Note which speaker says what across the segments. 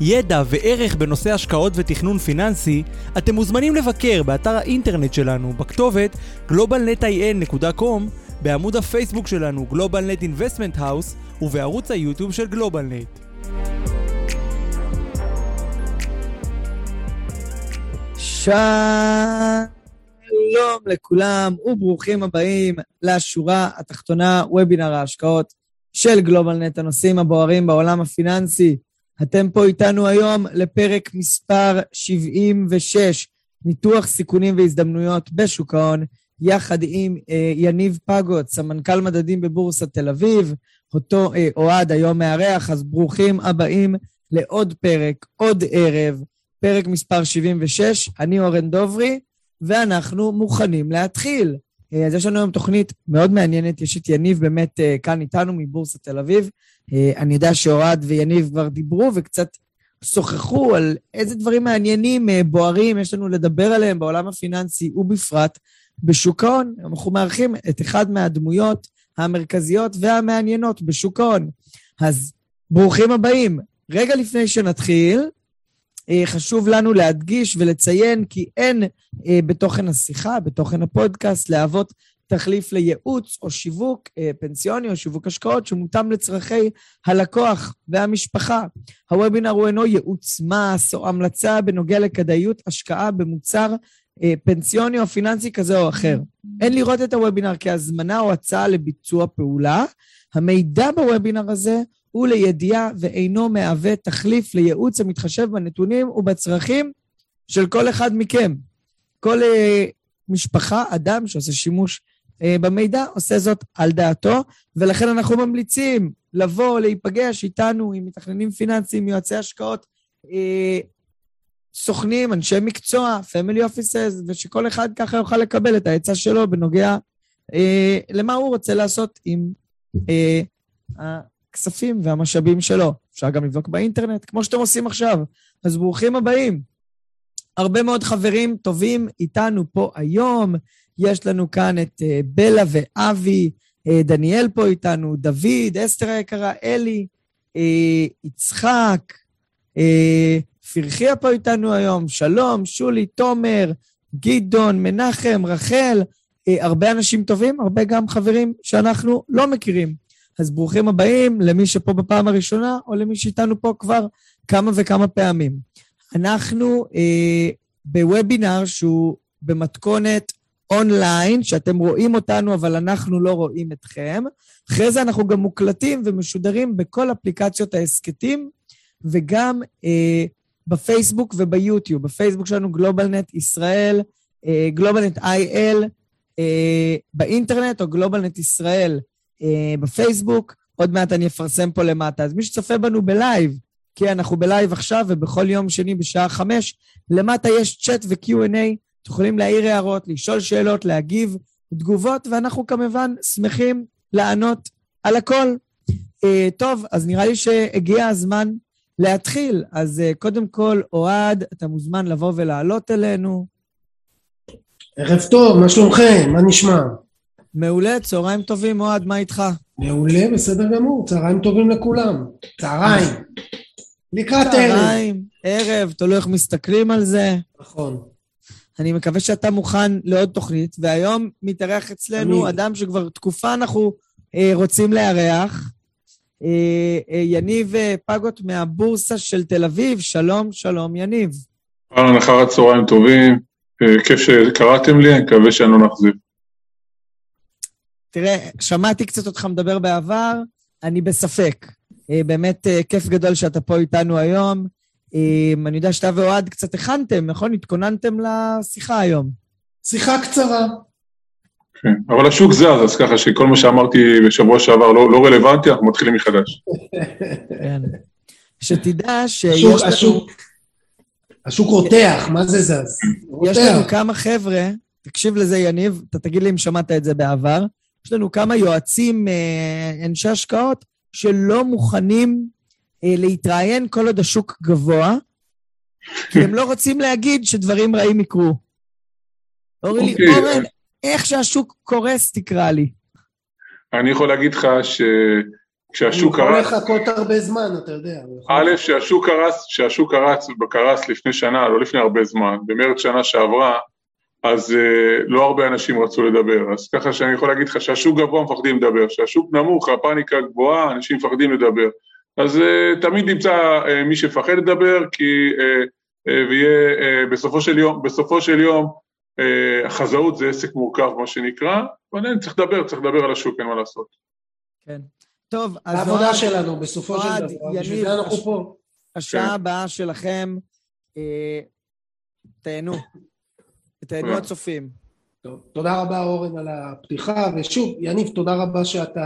Speaker 1: ידע וערך בנושא השקעות ותכנון פיננסי, אתם מוזמנים לבקר באתר האינטרנט שלנו בכתובת globalnetin.com, בעמוד הפייסבוק שלנו GlobalNet Investment House ובערוץ היוטיוב של גלובלנט.
Speaker 2: שלום לכולם וברוכים הבאים לשורה התחתונה, וובינר ההשקעות של גלובלנט, הנושאים הבוערים בעולם הפיננסי. אתם פה איתנו היום לפרק מספר 76, ניתוח סיכונים והזדמנויות בשוק ההון, יחד עם אה, יניב פגוט, סמנכ"ל מדדים בבורסת תל אביב, אותו אה, אוהד היום מארח, אז ברוכים הבאים לעוד פרק, עוד ערב, פרק מספר 76. אני אורן דוברי, ואנחנו מוכנים להתחיל. אה, אז יש לנו היום תוכנית מאוד מעניינת, יש את יניב באמת אה, כאן איתנו מבורסת תל אביב. אה, אני יודע שאוהד ויניב כבר דיברו וקצת שוחחו על איזה דברים מעניינים, בוערים, יש לנו לדבר עליהם בעולם הפיננסי ובפרט בשוק ההון. אנחנו מארחים את אחד מהדמויות המרכזיות והמעניינות בשוק ההון. אז ברוכים הבאים. רגע לפני שנתחיל, חשוב לנו להדגיש ולציין כי אין בתוכן השיחה, בתוכן הפודקאסט, להוות תחליף לייעוץ או שיווק אה, פנסיוני או שיווק השקעות שמותאם לצרכי הלקוח והמשפחה. הוובינר הוא אינו ייעוץ מס או המלצה בנוגע לכדאיות השקעה במוצר אה, פנסיוני או פיננסי כזה או אחר. אין לראות את הוובינר כהזמנה או הצעה לביצוע פעולה. המידע בוובינר הזה הוא לידיעה ואינו מהווה תחליף לייעוץ המתחשב בנתונים ובצרכים של כל אחד מכם. כל uh, משפחה, אדם שעושה שימוש במידע, עושה זאת על דעתו, ולכן אנחנו ממליצים לבוא, להיפגש איתנו, עם מתכננים פיננסיים, יועצי השקעות, uh, סוכנים, אנשי מקצוע, פמילי אופיסס, ושכל אחד ככה יוכל לקבל את העצה שלו בנוגע uh, למה הוא רוצה לעשות עם uh, הכספים והמשאבים שלו. אפשר גם לבדוק באינטרנט, כמו שאתם עושים עכשיו. אז ברוכים הבאים. הרבה מאוד חברים טובים איתנו פה היום. יש לנו כאן את uh, בלה ואבי, uh, דניאל פה איתנו, דוד, אסתר היקרה, אלי, uh, יצחק, פרחיה פה איתנו היום, שלום, שולי, תומר, גדעון, מנחם, רחל, הרבה אנשים טובים, הרבה גם חברים שאנחנו לא מכירים. אז ברוכים הבאים למי שפה בפעם הראשונה, או למי שאיתנו פה כבר כמה וכמה פעמים. אנחנו אה, בוובינר שהוא במתכונת אונליין, שאתם רואים אותנו, אבל אנחנו לא רואים אתכם. אחרי זה אנחנו גם מוקלטים ומשודרים בכל אפליקציות ההסכתים, וגם אה, בפייסבוק וביוטיוב. בפייסבוק שלנו גלובלנט ישראל, אה, גלובלנט IL, אה, באינטרנט, או גלובלנט ישראל אה, בפייסבוק. עוד מעט אני אפרסם פה למטה. אז מי שצופה בנו ב live, כי אנחנו בלייב עכשיו, ובכל יום שני בשעה חמש, למטה יש צ'אט ו-Q&A, אתם יכולים להעיר הערות, לשאול שאלות, להגיב תגובות, ואנחנו כמובן שמחים לענות על הכל. Uh, טוב, אז נראה לי שהגיע הזמן להתחיל. אז uh, קודם כל, אוהד, אתה מוזמן לבוא ולעלות אלינו.
Speaker 3: ערב טוב, מה שלומכם? מה נשמע?
Speaker 2: מעולה, צהריים טובים, אוהד, מה איתך?
Speaker 3: מעולה, בסדר גמור, צהריים טובים לכולם. צהריים. לקראת ערב.
Speaker 2: צהריים, ערב, תלוי איך מסתכלים על זה.
Speaker 3: נכון.
Speaker 2: אני מקווה שאתה מוכן לעוד תוכנית, והיום מתארח אצלנו
Speaker 3: אני...
Speaker 2: אדם שכבר תקופה אנחנו אה, רוצים לארח, אה, אה, יניב אה, פגוט מהבורסה של תל אביב. שלום, שלום, יניב.
Speaker 4: אהלן, אחר הצהריים טובים. אה, כיף שקראתם לי, אני מקווה שאני לא נחזיר.
Speaker 2: תראה, שמעתי קצת אותך מדבר בעבר, אני בספק. אה, באמת אה, כיף גדול שאתה פה איתנו היום. אה, אני יודע שאתה ואוהד קצת הכנתם, נכון? התכוננתם לשיחה היום.
Speaker 3: שיחה קצרה.
Speaker 4: כן, אבל השוק זז, אז ככה שכל מה שאמרתי בשבוע שעבר לא, לא רלוונטי, אנחנו מתחילים מחדש.
Speaker 2: כן. שתדע שיש
Speaker 3: השוק,
Speaker 2: לנו...
Speaker 3: השוק, השוק רותח, מה זה זז?
Speaker 2: יש לנו כמה חבר'ה, תקשיב לזה יניב, אתה תגיד לי אם שמעת את זה בעבר, יש לנו כמה יועצים, אה, אנשי השקעות, שלא מוכנים להתראיין כל עוד השוק גבוה, כי הם לא רוצים להגיד שדברים רעים יקרו. אורי לי,
Speaker 4: אוקיי.
Speaker 2: אורן, איך שהשוק קורס, תקרא לי.
Speaker 4: אני יכול להגיד לך שכשהשוק
Speaker 3: הוא יכול
Speaker 4: קרס,
Speaker 3: לחכות הרבה זמן, אתה יודע. יכול-
Speaker 4: א', שהשוק קרס, שהשוק קרס, קרס לפני שנה, לא לפני הרבה זמן, במרץ שנה שעברה, אז uh, לא הרבה אנשים רצו לדבר. אז ככה שאני יכול להגיד לך שהשוק גבוה מפחדים לדבר, שהשוק נמוך, הפאניקה גבוהה, אנשים מפחדים לדבר. אז uh, תמיד נמצא uh, מי שמפחד לדבר, כי, uh, uh, ויהיה, uh, בסופו של יום, בסופו של יום, uh, החזאות זה עסק מורכב, מה שנקרא, אבל אין, צריך לדבר, צריך לדבר על השוק, אין מה לעשות.
Speaker 2: כן. טוב, אז
Speaker 3: העבודה
Speaker 2: אוהד,
Speaker 3: שלנו, בסופו של דבר. בשביל זה אנחנו
Speaker 2: הש-
Speaker 3: פה.
Speaker 2: השעה
Speaker 4: כן.
Speaker 2: הבאה שלכם, אה, תהנו. תהנו
Speaker 4: תודה.
Speaker 2: הצופים.
Speaker 3: טוב, תודה רבה אורן על הפתיחה, ושוב, יניב, תודה רבה שאתה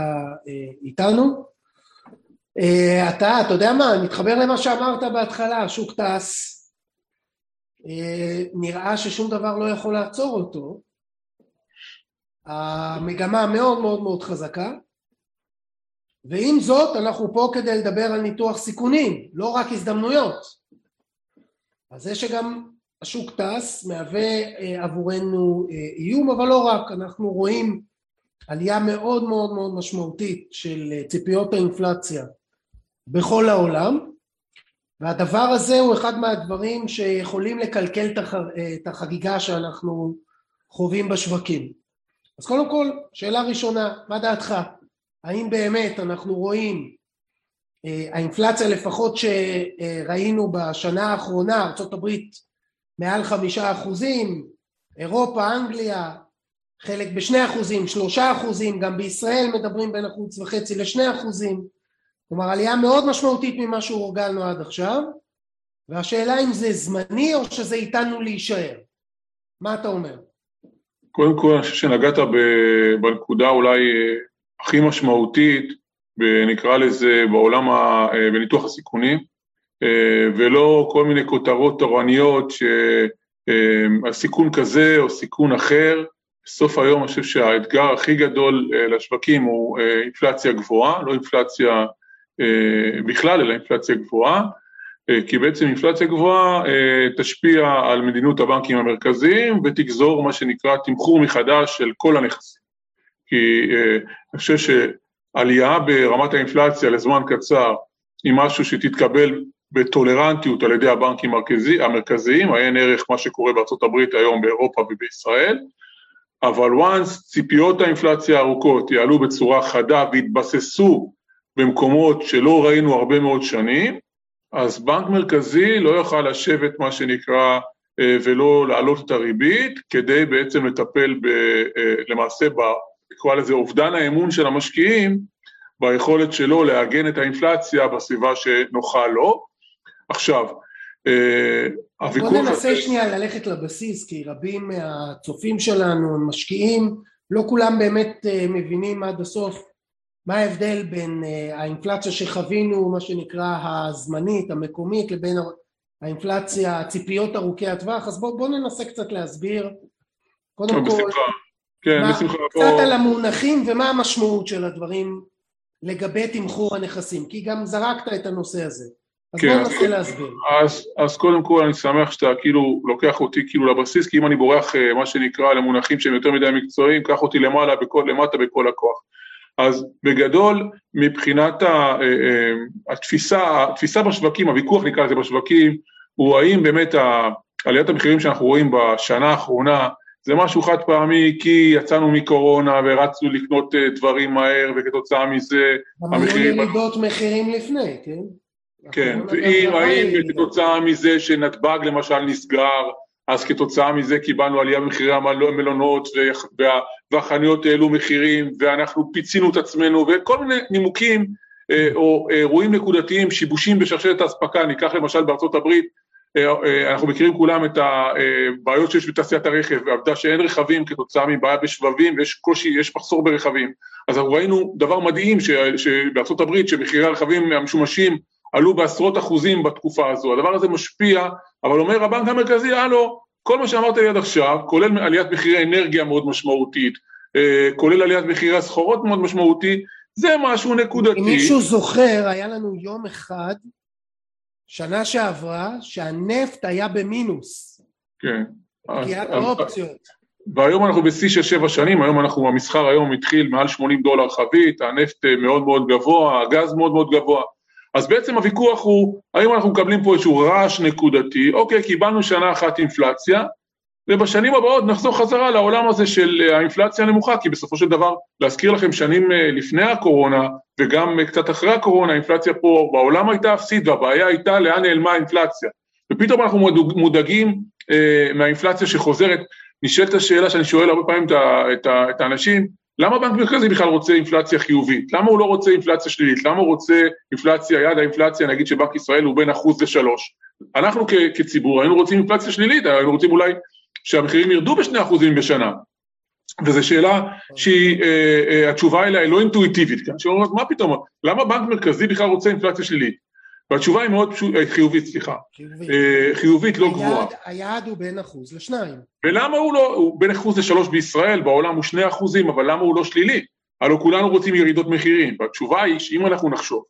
Speaker 3: אה, איתנו. אה, אתה, אתה יודע מה, מתחבר למה שאמרת בהתחלה, השוק טס, אה, נראה ששום דבר לא יכול לעצור אותו. המגמה מאוד מאוד מאוד חזקה, ועם זאת אנחנו פה כדי לדבר על ניתוח סיכונים, לא רק הזדמנויות. אז זה שגם השוק טס מהווה אה, עבורנו איום, אבל לא רק, אנחנו רואים עלייה מאוד מאוד מאוד משמעותית של ציפיות האינפלציה בכל העולם, והדבר הזה הוא אחד מהדברים שיכולים לקלקל את הח- את החגיגה שאנחנו חווים בשווקים. אז קודם כל, שאלה ראשונה, מה דעתך? האם באמת אנחנו רואים אה, האינפלציה לפחות שראינו בשנה האחרונה, ארה"ב מעל חמישה אחוזים, אירופה, אנגליה, חלק בשני אחוזים, שלושה אחוזים, גם בישראל מדברים בין אחוז וחצי לשני אחוזים, כלומר עלייה מאוד משמעותית ממה שהורגלנו עד עכשיו, והשאלה אם זה זמני או שזה איתנו להישאר. מה אתה אומר?
Speaker 4: קודם כל, אני חושב שנגעת בנקודה אולי אה, הכי משמעותית, נקרא לזה, בעולם, ה- אה, בניתוח הסיכונים, אה, ולא כל מיני כותרות תורניות שהסיכון כזה או סיכון אחר. בסוף היום אני חושב שהאתגר הכי גדול לשווקים הוא אינפלציה גבוהה, לא אינפלציה בכלל, אלא אינפלציה גבוהה. אה, כי בעצם אינפלציה גבוהה אה, תשפיע על מדיניות הבנקים המרכזיים ותגזור מה שנקרא תמחור מחדש של כל הנכסים. כי אה, אני חושב שעלייה ברמת האינפלציה לזמן קצר היא משהו שתתקבל בטולרנטיות על ידי הבנקים המרכזי, המרכזיים, עיין ערך מה שקורה בארצות הברית היום באירופה ובישראל, אבל once ציפיות האינפלציה הארוכות יעלו בצורה חדה ויתבססו במקומות שלא ראינו הרבה מאוד שנים, אז בנק מרכזי לא יוכל לשבת, מה שנקרא, אה, ולא להעלות את הריבית, כדי בעצם לטפל ב, אה, למעשה, נקרא לזה אובדן האמון של המשקיעים, ביכולת שלו לעגן את האינפלציה בסביבה שנוחה לו. עכשיו, אה,
Speaker 3: בוא
Speaker 4: הוויכוח
Speaker 3: ננסה
Speaker 4: הזה...
Speaker 3: שנייה ללכת לבסיס, כי רבים מהצופים שלנו הם משקיעים, לא כולם באמת מבינים עד הסוף מה ההבדל בין אה, האינפלציה שחווינו, מה שנקרא הזמנית, המקומית, לבין האינפלציה, הציפיות ארוכי הטווח, אז בואו בוא ננסה קצת להסביר. קודם כל,
Speaker 4: בשמחה. כן,
Speaker 3: מה-
Speaker 4: בשמחה.
Speaker 3: קצת
Speaker 4: בוא-
Speaker 3: על המונחים ומה המשמעות של הדברים לגבי תמחור הנכסים, כי גם זרקת את הנושא הזה. אז
Speaker 4: כן,
Speaker 3: בואו
Speaker 4: אז-
Speaker 3: ננסה להסביר.
Speaker 4: אז, אז קודם כל אני שמח שאתה כאילו לוקח אותי כאילו לבסיס, כי אם אני בורח אה, מה שנקרא למונחים שהם יותר מדי מקצועיים, קח אותי למעלה, בכל, למטה בכל הכוח. אז בגדול, מבחינת אה, אה, התפיסה, התפיסה בשווקים, הוויכוח נקרא לזה בשווקים, הוא האם באמת עליית המחירים שאנחנו רואים בשנה האחרונה, זה משהו חד פעמי כי יצאנו מקורונה ורצנו לקנות אה, דברים מהר וכתוצאה מזה
Speaker 3: גם היו
Speaker 4: המחירים-
Speaker 3: ירידות מחירים לפני, כן?
Speaker 4: כן, ואם האם. כתוצאה מזה שנתב"ג למשל נסגר, אז כתוצאה מזה קיבלנו עלייה במחירי המל- המלונות וה- וה- והחנויות העלו מחירים ואנחנו פיצינו את עצמנו וכל מיני נימוקים אה, או אירועים נקודתיים, שיבושים בשרשרת האספקה, ניקח למשל בארצות הברית, אה, אה, אנחנו מכירים כולם את הבעיות שיש בתעשיית הרכב, העובדה שאין רכבים כתוצאה מבעיה בשבבים ויש קושי, יש מחסור ברכבים. אז אנחנו ראינו דבר מדהים שבארצות הברית שמחירי הרכבים המשומשים עלו בעשרות אחוזים בתקופה הזו, הדבר הזה משפיע, אבל אומר הבנק המרכזי, הלו, כל מה שאמרת לי עד עכשיו, כולל עליית מחירי אנרגיה מאוד משמעותית, אה, כולל עליית מחירי הסחורות מאוד משמעותי, זה משהו נקודתי.
Speaker 3: אם מישהו זוכר, היה לנו יום אחד, שנה שעברה, שהנפט היה במינוס.
Speaker 4: כן.
Speaker 3: פגיעת האופציות.
Speaker 4: והיום אנחנו בשיא של שבע שנים, היום אנחנו, המסחר היום התחיל מעל 80 דולר חבית, הנפט אה, מאוד מאוד גבוה, הגז מאוד מאוד גבוה. אז בעצם הוויכוח הוא, האם אנחנו מקבלים פה איזשהו רעש נקודתי, אוקיי, קיבלנו שנה אחת אינפלציה, ובשנים הבאות נחזור חזרה לעולם הזה של אה, האינפלציה הנמוכה, כי בסופו של דבר, להזכיר לכם, שנים אה, לפני הקורונה, וגם קצת אחרי הקורונה, האינפלציה פה בעולם הייתה אפסית, והבעיה הייתה לאן נעלמה האינפלציה. ופתאום אנחנו מודאגים אה, מהאינפלציה שחוזרת. נשאלת השאלה שאני שואל הרבה פעמים את האנשים, למה בנק מרכזי בכלל רוצה אינפלציה חיובית? למה הוא לא רוצה אינפלציה שלילית? למה הוא רוצה אינפלציה, יעד האינפלציה, נגיד שבנק ישראל הוא בין אחוז לשלוש? אנחנו כ- כציבור היינו רוצים אינפלציה שלילית, היינו רוצים אולי שהמחירים ירדו בשני אחוזים בשנה. וזו שאלה שהתשובה אה, אה, אליה היא לא אינטואיטיבית, כי אנשים אומרים, מה פתאום, למה בנק מרכזי בכלל רוצה אינפלציה שלילית? והתשובה היא מאוד פשוט, אה, חיובית, סליחה. חיובית. אה, חיובית, לא גבוהה.
Speaker 3: היעד הוא בין אחוז לשניים.
Speaker 4: ולמה הוא לא, הוא בין אחוז לשלוש בישראל, בעולם הוא שני אחוזים, אבל למה הוא לא שלילי? הלוא כולנו רוצים ירידות מחירים, והתשובה היא שאם אנחנו נחשוב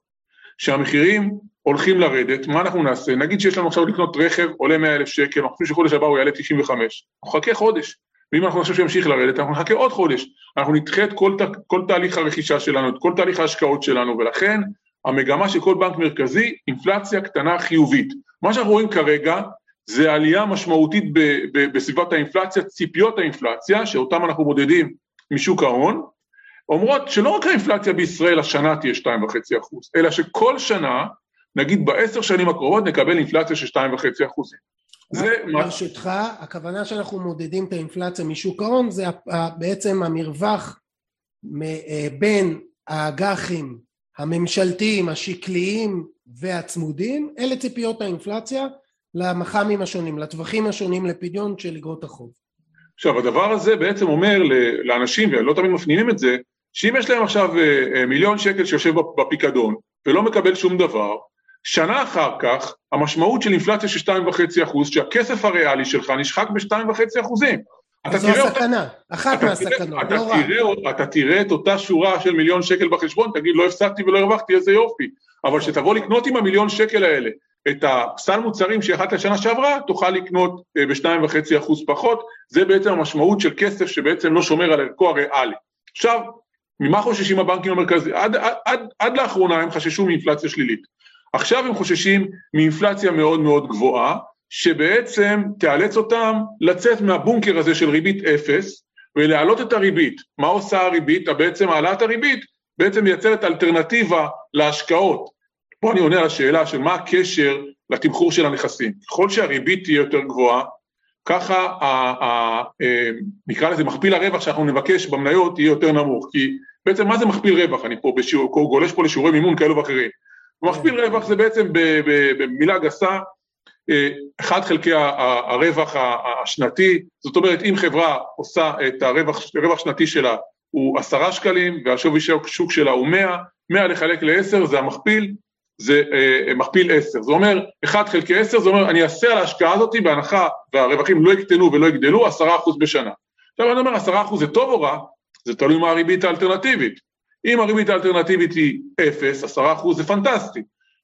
Speaker 4: שהמחירים הולכים לרדת, מה אנחנו נעשה? נגיד שיש לנו עכשיו לקנות רכב, עולה 100 אלף שקל, אנחנו חושבים שחודש הבא הוא יעלה 95, אנחנו נחכה חודש, ואם אנחנו נחשוב שימשיך לרדת, אנחנו נחכה עוד חודש, אנחנו נדחה את כל, כל תהליך הרכישה שלנו, את כל תהליך ההשקעות שלנו, ולכן המגמה של כל בנק מרכזי, אינפלציה קטנה חיובית. מה שאנחנו רואים כרגע זה עלייה משמעותית ב- ב- בסביבת האינפלציה, ציפיות האינפלציה, שאותם אנחנו מודדים משוק ההון, אומרות שלא רק האינפלציה בישראל השנה תהיה 2.5 אחוז, אלא שכל שנה, נגיד בעשר שנים הקרובות, נקבל אינפלציה של 2.5 אחוזים.
Speaker 3: זה ברשותך, הכוונה שאנחנו מודדים את האינפלציה משוק ההון זה בעצם המרווח אה, בין האג"חים הממשלתיים, השקליים והצמודים, אלה ציפיות האינפלציה למח"מים השונים, לטווחים השונים לפדיון של אגרות החוב.
Speaker 4: עכשיו הדבר הזה בעצם אומר לאנשים, ולא תמיד מפנימים את זה, שאם יש להם עכשיו אה, אה, מיליון שקל שיושב בפיקדון ולא מקבל שום דבר, שנה אחר כך המשמעות של אינפלציה של 2.5 אחוז, שהכסף הריאלי שלך נשחק ב-2.5 אחוזים.
Speaker 3: זו הסכנה, אחת מהסכנות, לא
Speaker 4: רע. אתה תראה את אותה שורה של מיליון שקל בחשבון, תגיד לא הפסקתי ולא הרווחתי, איזה יופי. אבל כשתבוא לקנות עם המיליון שקל האלה את הסל מוצרים שיכלת לשנה שעברה, תוכל לקנות אה, ב-2.5% פחות, זה בעצם המשמעות של כסף שבעצם לא שומר על ערכו הריאלי. עכשיו, ממה חוששים הבנקים המרכזיים? עד, עד, עד, עד לאחרונה הם חששו מאינפלציה שלילית. עכשיו הם חוששים מאינפלציה מאוד מאוד גבוהה, שבעצם תאלץ אותם לצאת מהבונקר הזה של ריבית אפס ולהעלות את הריבית. מה עושה הריבית? בעצם העלאת הריבית בעצם מייצרת אלטרנטיבה להשקעות. פה אני עונה על השאלה של מה הקשר לתמחור של הנכסים. ככל שהריבית תהיה יותר גבוהה, ככה ה, ה, ה, אה, נקרא לזה מכפיל הרווח שאנחנו נבקש במניות יהיה יותר נמוך. כי בעצם מה זה מכפיל רווח? אני פה בשיעור, גולש פה לשיעורי מימון כאלו ואחרים. מכפיל רווח זה בעצם במילה גסה אחד חלקי הרווח השנתי, זאת אומרת אם חברה עושה את הרווח, הרווח שנתי שלה הוא עשרה שקלים והשווי שוק שלה הוא מאה, מאה לחלק לעשר זה המכפיל, זה אה, מכפיל עשר, זה אומר אחד חלקי עשר, זה אומר אני אעשה על ההשקעה הזאת בהנחה והרווחים לא יקטנו ולא יגדלו עשרה אחוז בשנה. עכשיו אני אומר עשרה אחוז זה טוב או רע? זה תלוי מה הריבית האלטרנטיבית. אם הריבית האלטרנטיבית היא אפס, עשרה אחוז זה פנטסטי.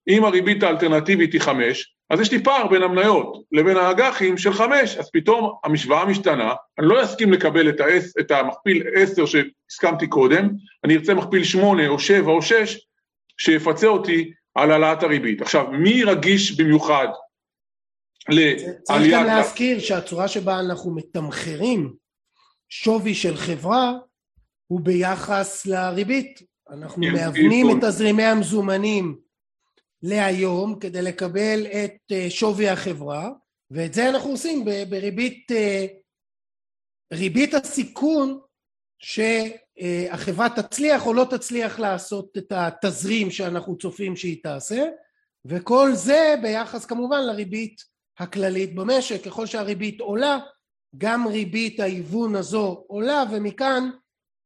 Speaker 4: אם הריבית האלטרנטיבית היא חמש, אז יש לי פער בין המניות לבין האג"חים של חמש, אז פתאום המשוואה משתנה, אני לא אסכים לקבל את, האס, את המכפיל עשר שהסכמתי קודם, אני ארצה מכפיל שמונה או שבע או שש, שיפצה אותי על העלאת הריבית. עכשיו, מי רגיש במיוחד
Speaker 3: לעליית... צריך גם להזכיר שהצורה שבה אנחנו מתמחרים שווי של חברה הוא ביחס לריבית. אנחנו מאבנים את תזרימי המזומנים להיום כדי לקבל את אה, שווי החברה ואת זה אנחנו עושים בריבית אה, ריבית הסיכון שהחברה תצליח או לא תצליח לעשות את התזרים שאנחנו צופים שהיא תעשה וכל זה ביחס כמובן לריבית הכללית במשק. ככל שהריבית עולה גם ריבית ההיוון הזו עולה ומכאן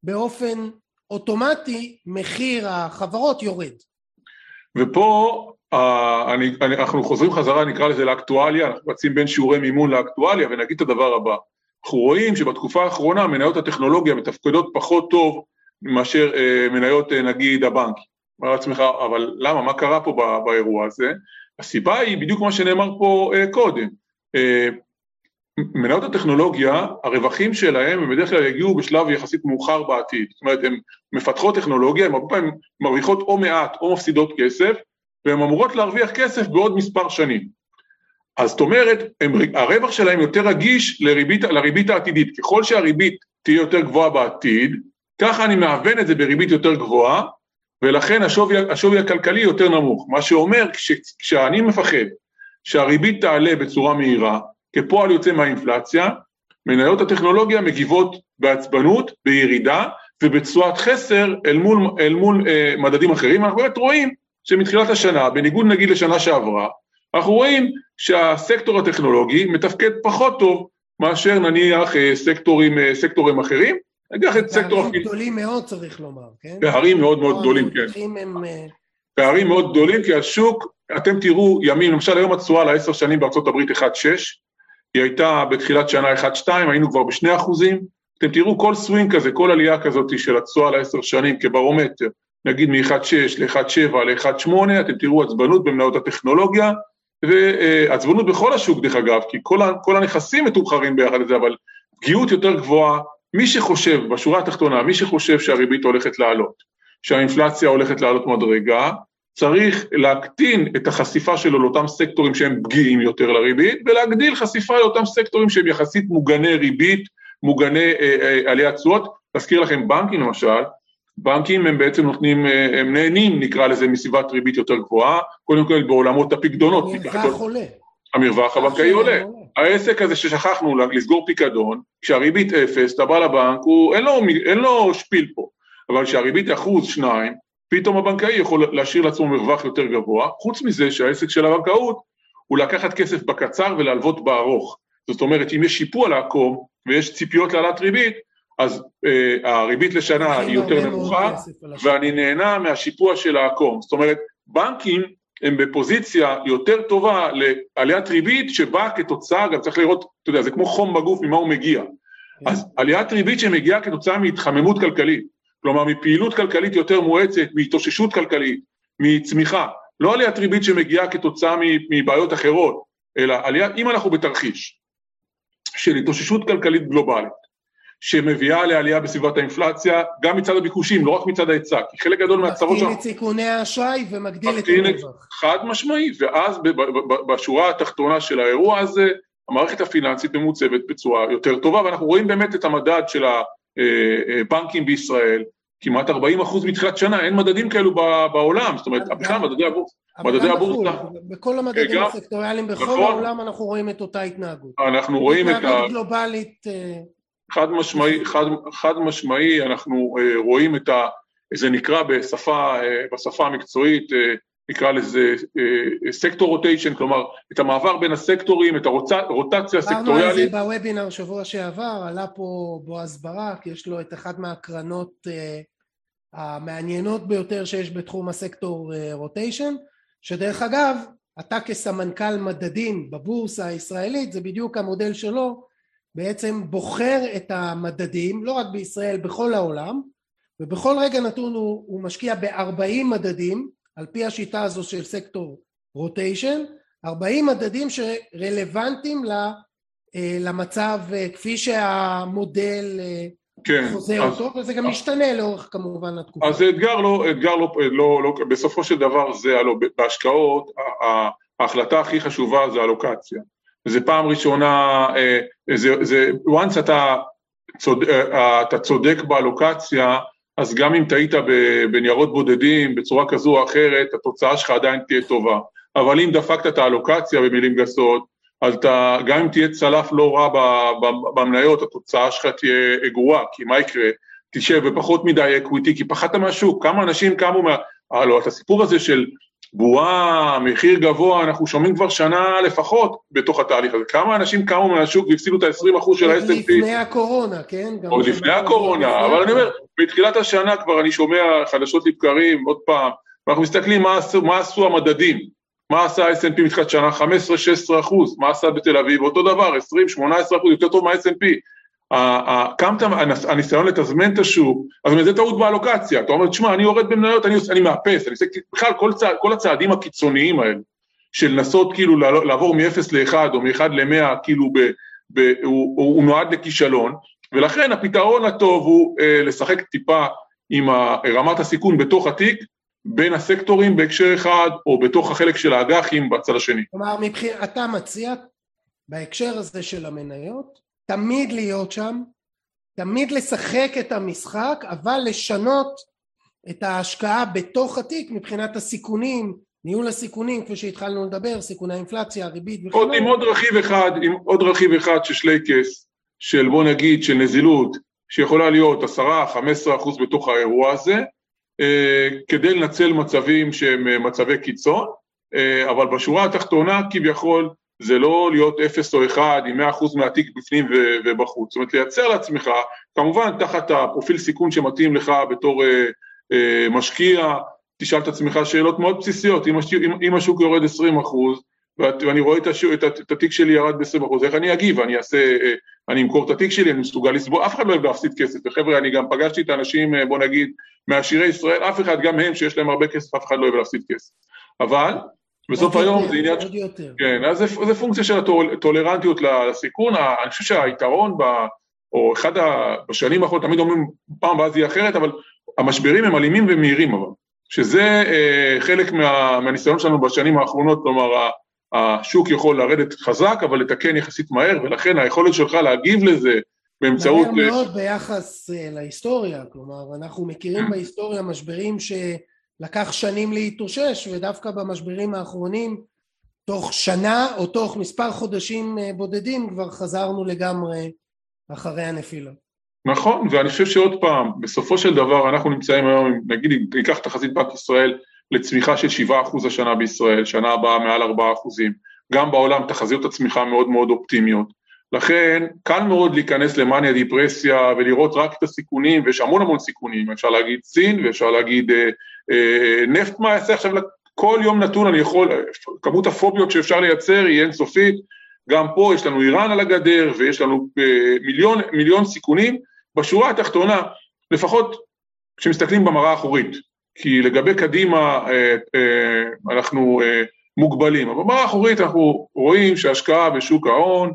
Speaker 3: באופן אוטומטי מחיר החברות יורד
Speaker 4: ופה אני, אני, אנחנו חוזרים חזרה, נקרא לזה לאקטואליה, אנחנו רצים בין שיעורי מימון לאקטואליה ונגיד את הדבר הבא. אנחנו רואים שבתקופה האחרונה מניות הטכנולוגיה מתפקדות פחות טוב מאשר אה, מניות אה, נגיד הבנק. אומר לעצמך, אבל למה, מה קרה פה בא, באירוע הזה? הסיבה היא בדיוק מה שנאמר פה אה, קודם. אה, מניות הטכנולוגיה, הרווחים שלהם הם בדרך כלל יגיעו בשלב יחסית מאוחר בעתיד. זאת אומרת, הן מפתחות טכנולוגיה, הן הרבה פעמים מרוויחות או מעט או מפסידות כסף, והן אמורות להרוויח כסף בעוד מספר שנים. אז זאת אומרת, הם, הרווח שלהם יותר רגיש לריבית, לריבית העתידית. ככל שהריבית תהיה יותר גבוהה בעתיד, ככה אני מהוון את זה בריבית יותר גבוהה, ולכן השווי, השווי הכלכלי יותר נמוך. מה שאומר, כש, כשאני מפחד שהריבית תעלה בצורה מהירה, כפועל יוצא מהאינפלציה, מניות הטכנולוגיה מגיבות בעצבנות, בירידה ובתשואת חסר אל מול, אל מול אה, מדדים אחרים. אנחנו באמת רואים שמתחילת השנה, בניגוד נגיד לשנה שעברה, אנחנו רואים שהסקטור הטכנולוגי מתפקד פחות טוב מאשר נניח אה, סקטורים, אה, סקטורים אחרים.
Speaker 3: ניקח את סקטור... פערים גדולים מאוד צריך לומר, כן?
Speaker 4: פערים מאוד מאוד גדולים, כן. הם... אה, פערים מאוד גדולים כי השוק, אתם תראו ימים, למשל היום התשואה לעשר שנים בארצות הברית 1.6, היא הייתה בתחילת שנה 1.2, היינו כבר בשני אחוזים, אתם תראו כל סווינג כזה, כל עלייה כזאת של התשואה לעשר שנים כברומטר, נגיד מ-1.6 ל-1.7 ל-1.8, אתם תראו עצבנות במניות הטכנולוגיה, ועצבנות בכל השוק דרך אגב, כי כל, כל הנכסים מתומחרים ביחד לזה, אבל פגיעות יותר גבוהה, מי שחושב, בשורה התחתונה, מי שחושב שהריבית הולכת לעלות, שהאינפלציה הולכת לעלות מדרגה, צריך להקטין את החשיפה שלו לאותם סקטורים שהם פגיעים יותר לריבית, ולהגדיל חשיפה לאותם סקטורים שהם יחסית מוגני ריבית, מוגני אה, אה, עליית תשואות. להזכיר לכם בנקים למשל, בנקים הם בעצם נותנים, אה, הם נהנים נקרא לזה מסביבת ריבית יותר גבוהה, קודם כל בעולמות הפקדונות.
Speaker 3: המרווח עולה.
Speaker 4: המרווח הבנקאי עולה. העסק הזה ששכחנו לסגור פיקדון, כשהריבית אפס, אתה בא לבנק, הוא, אין, לו, אין לו שפיל פה, אבל כשהריבית אחוז, שניים, פתאום הבנקאי יכול להשאיר לעצמו מרווח יותר גבוה, חוץ מזה שהעסק של הבנקאות הוא לקחת כסף בקצר ולהלוות בארוך. זאת אומרת, אם יש שיפוע לעקום ויש ציפיות להעלאת ריבית, אז אה, הריבית לשנה היא יותר נמוכה, ואני נהנה מהשיפוע של העקום. זאת אומרת, בנקים הם בפוזיציה יותר טובה לעליית ריבית שבאה כתוצאה, גם צריך לראות, אתה יודע, זה כמו חום בגוף, ממה הוא מגיע. כן. אז עליית ריבית שמגיעה כתוצאה מהתחממות כלכלית, כלומר מפעילות כלכלית יותר מואצת, מהתאוששות כלכלית, מצמיחה, לא עליית ריבית שמגיעה כתוצאה מבעיות אחרות, אלא עלייה, אם אנחנו בתרחיש של התאוששות כלכלית גלובלית, שמביאה לעלייה בסביבת האינפלציה, גם מצד הביקושים, לא רק מצד ההיצע, כי חלק גדול מהצרות
Speaker 3: שלנו... מקטין את סיכוני האשראי ומגדיל את הרווח.
Speaker 4: חד משמעי, ואז בשורה התחתונה של האירוע הזה, המערכת הפיננסית ממוצבת בצורה יותר טובה, ואנחנו רואים באמת את המדד של הבנקים בישראל, כמעט 40 אחוז מתחילת שנה, אין מדדים כאלו בעולם, זאת אומרת, בכלל מדדי הבורסה.
Speaker 3: מדדי הבורסה. בכל המדדים הסקטוריאליים, בכל נכון. העולם אנחנו רואים את אותה התנהגות.
Speaker 4: אנחנו רואים את ה...
Speaker 3: התנהגות גלובלית... אה,
Speaker 4: חד משמעי, חד, חד משמעי אנחנו רואים את ה... זה נקרא בשפה, בשפה המקצועית, נקרא לזה סקטור uh, רוטיישן, כלומר את המעבר בין הסקטורים, את הרוטציה הסקטוריאלית. דיברנו על
Speaker 3: זה בוובינר שבוע שעבר, עלה פה בועז ברק, יש לו את אחת מהקרנות uh, המעניינות ביותר שיש בתחום הסקטור רוטיישן, שדרך אגב, אתה כסמנכ"ל מדדים בבורסה הישראלית, זה בדיוק המודל שלו, בעצם בוחר את המדדים, לא רק בישראל, בכל העולם, ובכל רגע נתון הוא, הוא משקיע ב-40 מדדים, על פי השיטה הזו של סקטור רוטיישן, 40 מדדים שרלוונטיים אה, למצב אה, כפי שהמודל אה, כן, חוזה אז, אותו, וזה גם אז, משתנה לאורך כמובן התקופה.
Speaker 4: אז זה אתגר לא, אתגר לא, לא, לא, בסופו של דבר זה, הלא, בהשקעות, ההחלטה הכי חשובה זה הלוקציה. זה פעם ראשונה, זה, זה, once אתה, צוד, אה, אתה צודק באלוקציה, אז גם אם טעית בניירות בודדים בצורה כזו או אחרת, התוצאה שלך עדיין תהיה טובה. אבל אם דפקת את האלוקציה במילים גסות, אז אתה, גם אם תהיה צלף לא רע במניות, התוצאה שלך תהיה גרועה, כי מה יקרה? תשב בפחות מדי אקוויטי, כי פחדת מהשוק, כמה אנשים קמו מה... הלו, את הסיפור הזה של בועה, מחיר גבוה, אנחנו שומעים כבר שנה לפחות בתוך התהליך הזה. כמה אנשים קמו מהשוק והפסידו את ה-20% של ה-S&P? עוד
Speaker 3: לפני הקורונה, כן?
Speaker 4: עוד לפני הקורונה, אבל אני אומר, בתחילת השנה כבר אני שומע חדשות לבקרים, עוד פעם, ואנחנו מסתכלים מה עשו, מה עשו המדדים, מה עשה ה-S&P מתחילת שנה? 15-16 אחוז. מה עשה בתל אביב? אותו דבר, 20-18 אחוז, יותר טוב מה-S&P. קם הניסיון לתזמן את השוק, אז זה טעות באלוקציה, אתה אומר, תשמע, אני יורד במניות, אני, אני מאפס, אני עושה, בכלל כל, צע, כל הצעדים הקיצוניים האלה, של לנסות כאילו לעבור מ-0 ל-1 או מ-1 ל-100, כאילו ב, ב, הוא, הוא נועד לכישלון, ולכן הפתרון הטוב הוא אה, לשחק טיפה עם רמת הסיכון בתוך התיק, בין הסקטורים בהקשר אחד, או בתוך החלק של האג"חים בצד השני.
Speaker 3: כלומר, מבחיר, אתה מציע בהקשר הזה של המניות, תמיד להיות שם, תמיד לשחק את המשחק, אבל לשנות את ההשקעה בתוך התיק מבחינת הסיכונים, ניהול הסיכונים, כפי שהתחלנו לדבר, סיכוני האינפלציה, הריבית
Speaker 4: וכו'. עוד, עם עוד רכיב אחד, עם עוד רכיב אחד של שלייקס, של בוא נגיד, של נזילות, שיכולה להיות עשרה, חמש עשרה אחוז בתוך האירוע הזה, אה, כדי לנצל מצבים שהם אה, מצבי קיצון, אה, אבל בשורה התחתונה כביכול זה לא להיות אפס או אחד עם מאה אחוז מהתיק בפנים ובחוץ, זאת אומרת לייצר לעצמך, כמובן תחת הפרופיל סיכון שמתאים לך בתור משקיע, תשאל את עצמך שאלות מאוד בסיסיות, אם השוק, אם, אם השוק יורד 20 אחוז ואני רואה את, השוק, את, את התיק שלי ירד ב-20 אחוז, איך אני אגיב? אני אעשה, אני אמכור את התיק שלי, אני מסוגל לסבול, אף אחד לא אוהב להפסיד כסף, וחבר'ה אני גם פגשתי את האנשים, בוא נגיד, מעשירי ישראל, אף אחד, גם הם שיש להם הרבה כסף, אף אחד לא אוהב להפסיד כסף. אבל בסוף היום זה עניין... עוד יותר. כן, אז זה, זה פונקציה של הטולרנטיות לסיכון, אני חושב שהיתרון, ב, או אחד ה... בשנים האחרונות, תמיד אומרים פעם זה יהיה אחרת, אבל המשברים הם אלימים ומהירים אבל, שזה אה, חלק מה, מהניסיון שלנו בשנים האחרונות, כלומר השוק יכול לרדת חזק, אבל לתקן יחסית מהר, ולכן היכולת שלך להגיב לזה באמצעות...
Speaker 3: מהר מאוד ביחס אה, להיסטוריה, כלומר, אנחנו מכירים בהיסטוריה משברים שלקח שנים להתאושש, ודווקא במשברים האחרונים, תוך שנה או תוך מספר חודשים אה, בודדים, כבר חזרנו לגמרי אחרי הנפילה.
Speaker 4: נכון, ואני חושב שעוד פעם, בסופו של דבר אנחנו נמצאים היום, נגיד, ניקח תחזית בנק ישראל, לצמיחה של 7% השנה בישראל, שנה הבאה מעל 4%, גם בעולם תחזיות הצמיחה מאוד מאוד אופטימיות. לכן קל מאוד להיכנס למאניה דיפרסיה ולראות רק את הסיכונים, ויש המון המון סיכונים, אפשר להגיד סין ואפשר להגיד אה, נפט מה יעשה עכשיו, כל יום נתון אני יכול, כמות הפוביות שאפשר לייצר היא אינסופית, גם פה יש לנו איראן על הגדר ויש לנו אה, מיליון, מיליון סיכונים, בשורה התחתונה, לפחות כשמסתכלים במראה האחורית, כי לגבי קדימה אה, אה, אנחנו אה, מוגבלים, אבל במראה האחורית אנחנו רואים שהשקעה בשוק ההון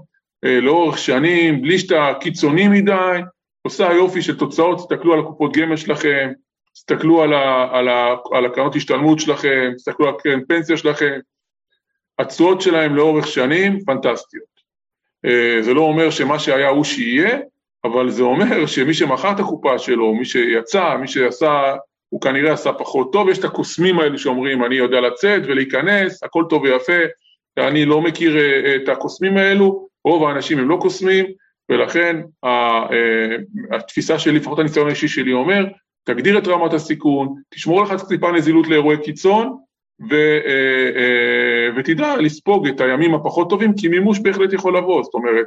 Speaker 4: לאורך שנים, בלי שאתה קיצוני מדי, עושה יופי של תוצאות, תסתכלו על הקופות גמל שלכם, תסתכלו על, על, על הקרנות השתלמות שלכם, תסתכלו על הקרן פנסיה שלכם, התשואות שלהם לאורך שנים פנטסטיות. זה לא אומר שמה שהיה הוא שיהיה, אבל זה אומר שמי שמכר את הקופה שלו, מי שיצא, מי שעשה הוא כנראה עשה פחות טוב, יש את הקוסמים האלה שאומרים אני יודע לצאת ולהיכנס, הכל טוב ויפה, אני לא מכיר אה, את הקוסמים האלו, רוב האנשים הם לא קוסמים, ולכן אה, התפיסה שלי, לפחות הניסיון האישי שלי אומר, תגדיר את רמת הסיכון, תשמור לך טיפה נזילות לאירועי קיצון, ו, אה, ותדע לספוג את הימים הפחות טובים, כי מימוש בהחלט יכול לבוא, זאת אומרת,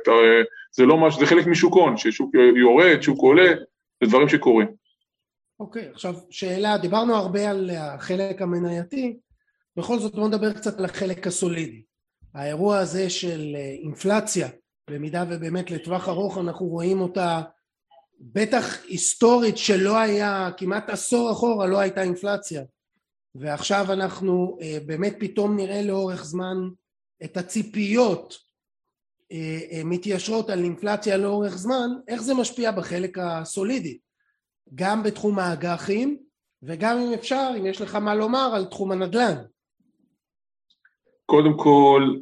Speaker 4: זה לא משהו, זה חלק משוק הון, ששוק יורד, שוק עולה, זה דברים שקורים.
Speaker 3: אוקיי, עכשיו שאלה, דיברנו הרבה על החלק המנייתי, בכל זאת בואו נדבר קצת על החלק הסולידי. האירוע הזה של אה, אינפלציה, במידה ובאמת לטווח ארוך אנחנו רואים אותה בטח היסטורית שלא היה, כמעט עשור אחורה לא הייתה אינפלציה ועכשיו אנחנו אה, באמת פתאום נראה לאורך זמן את הציפיות אה, מתיישרות על אינפלציה לאורך זמן, איך זה משפיע בחלק הסולידי? גם בתחום האג"חים וגם אם אפשר, אם יש לך מה לומר על תחום הנדל"ן.
Speaker 4: קודם כל,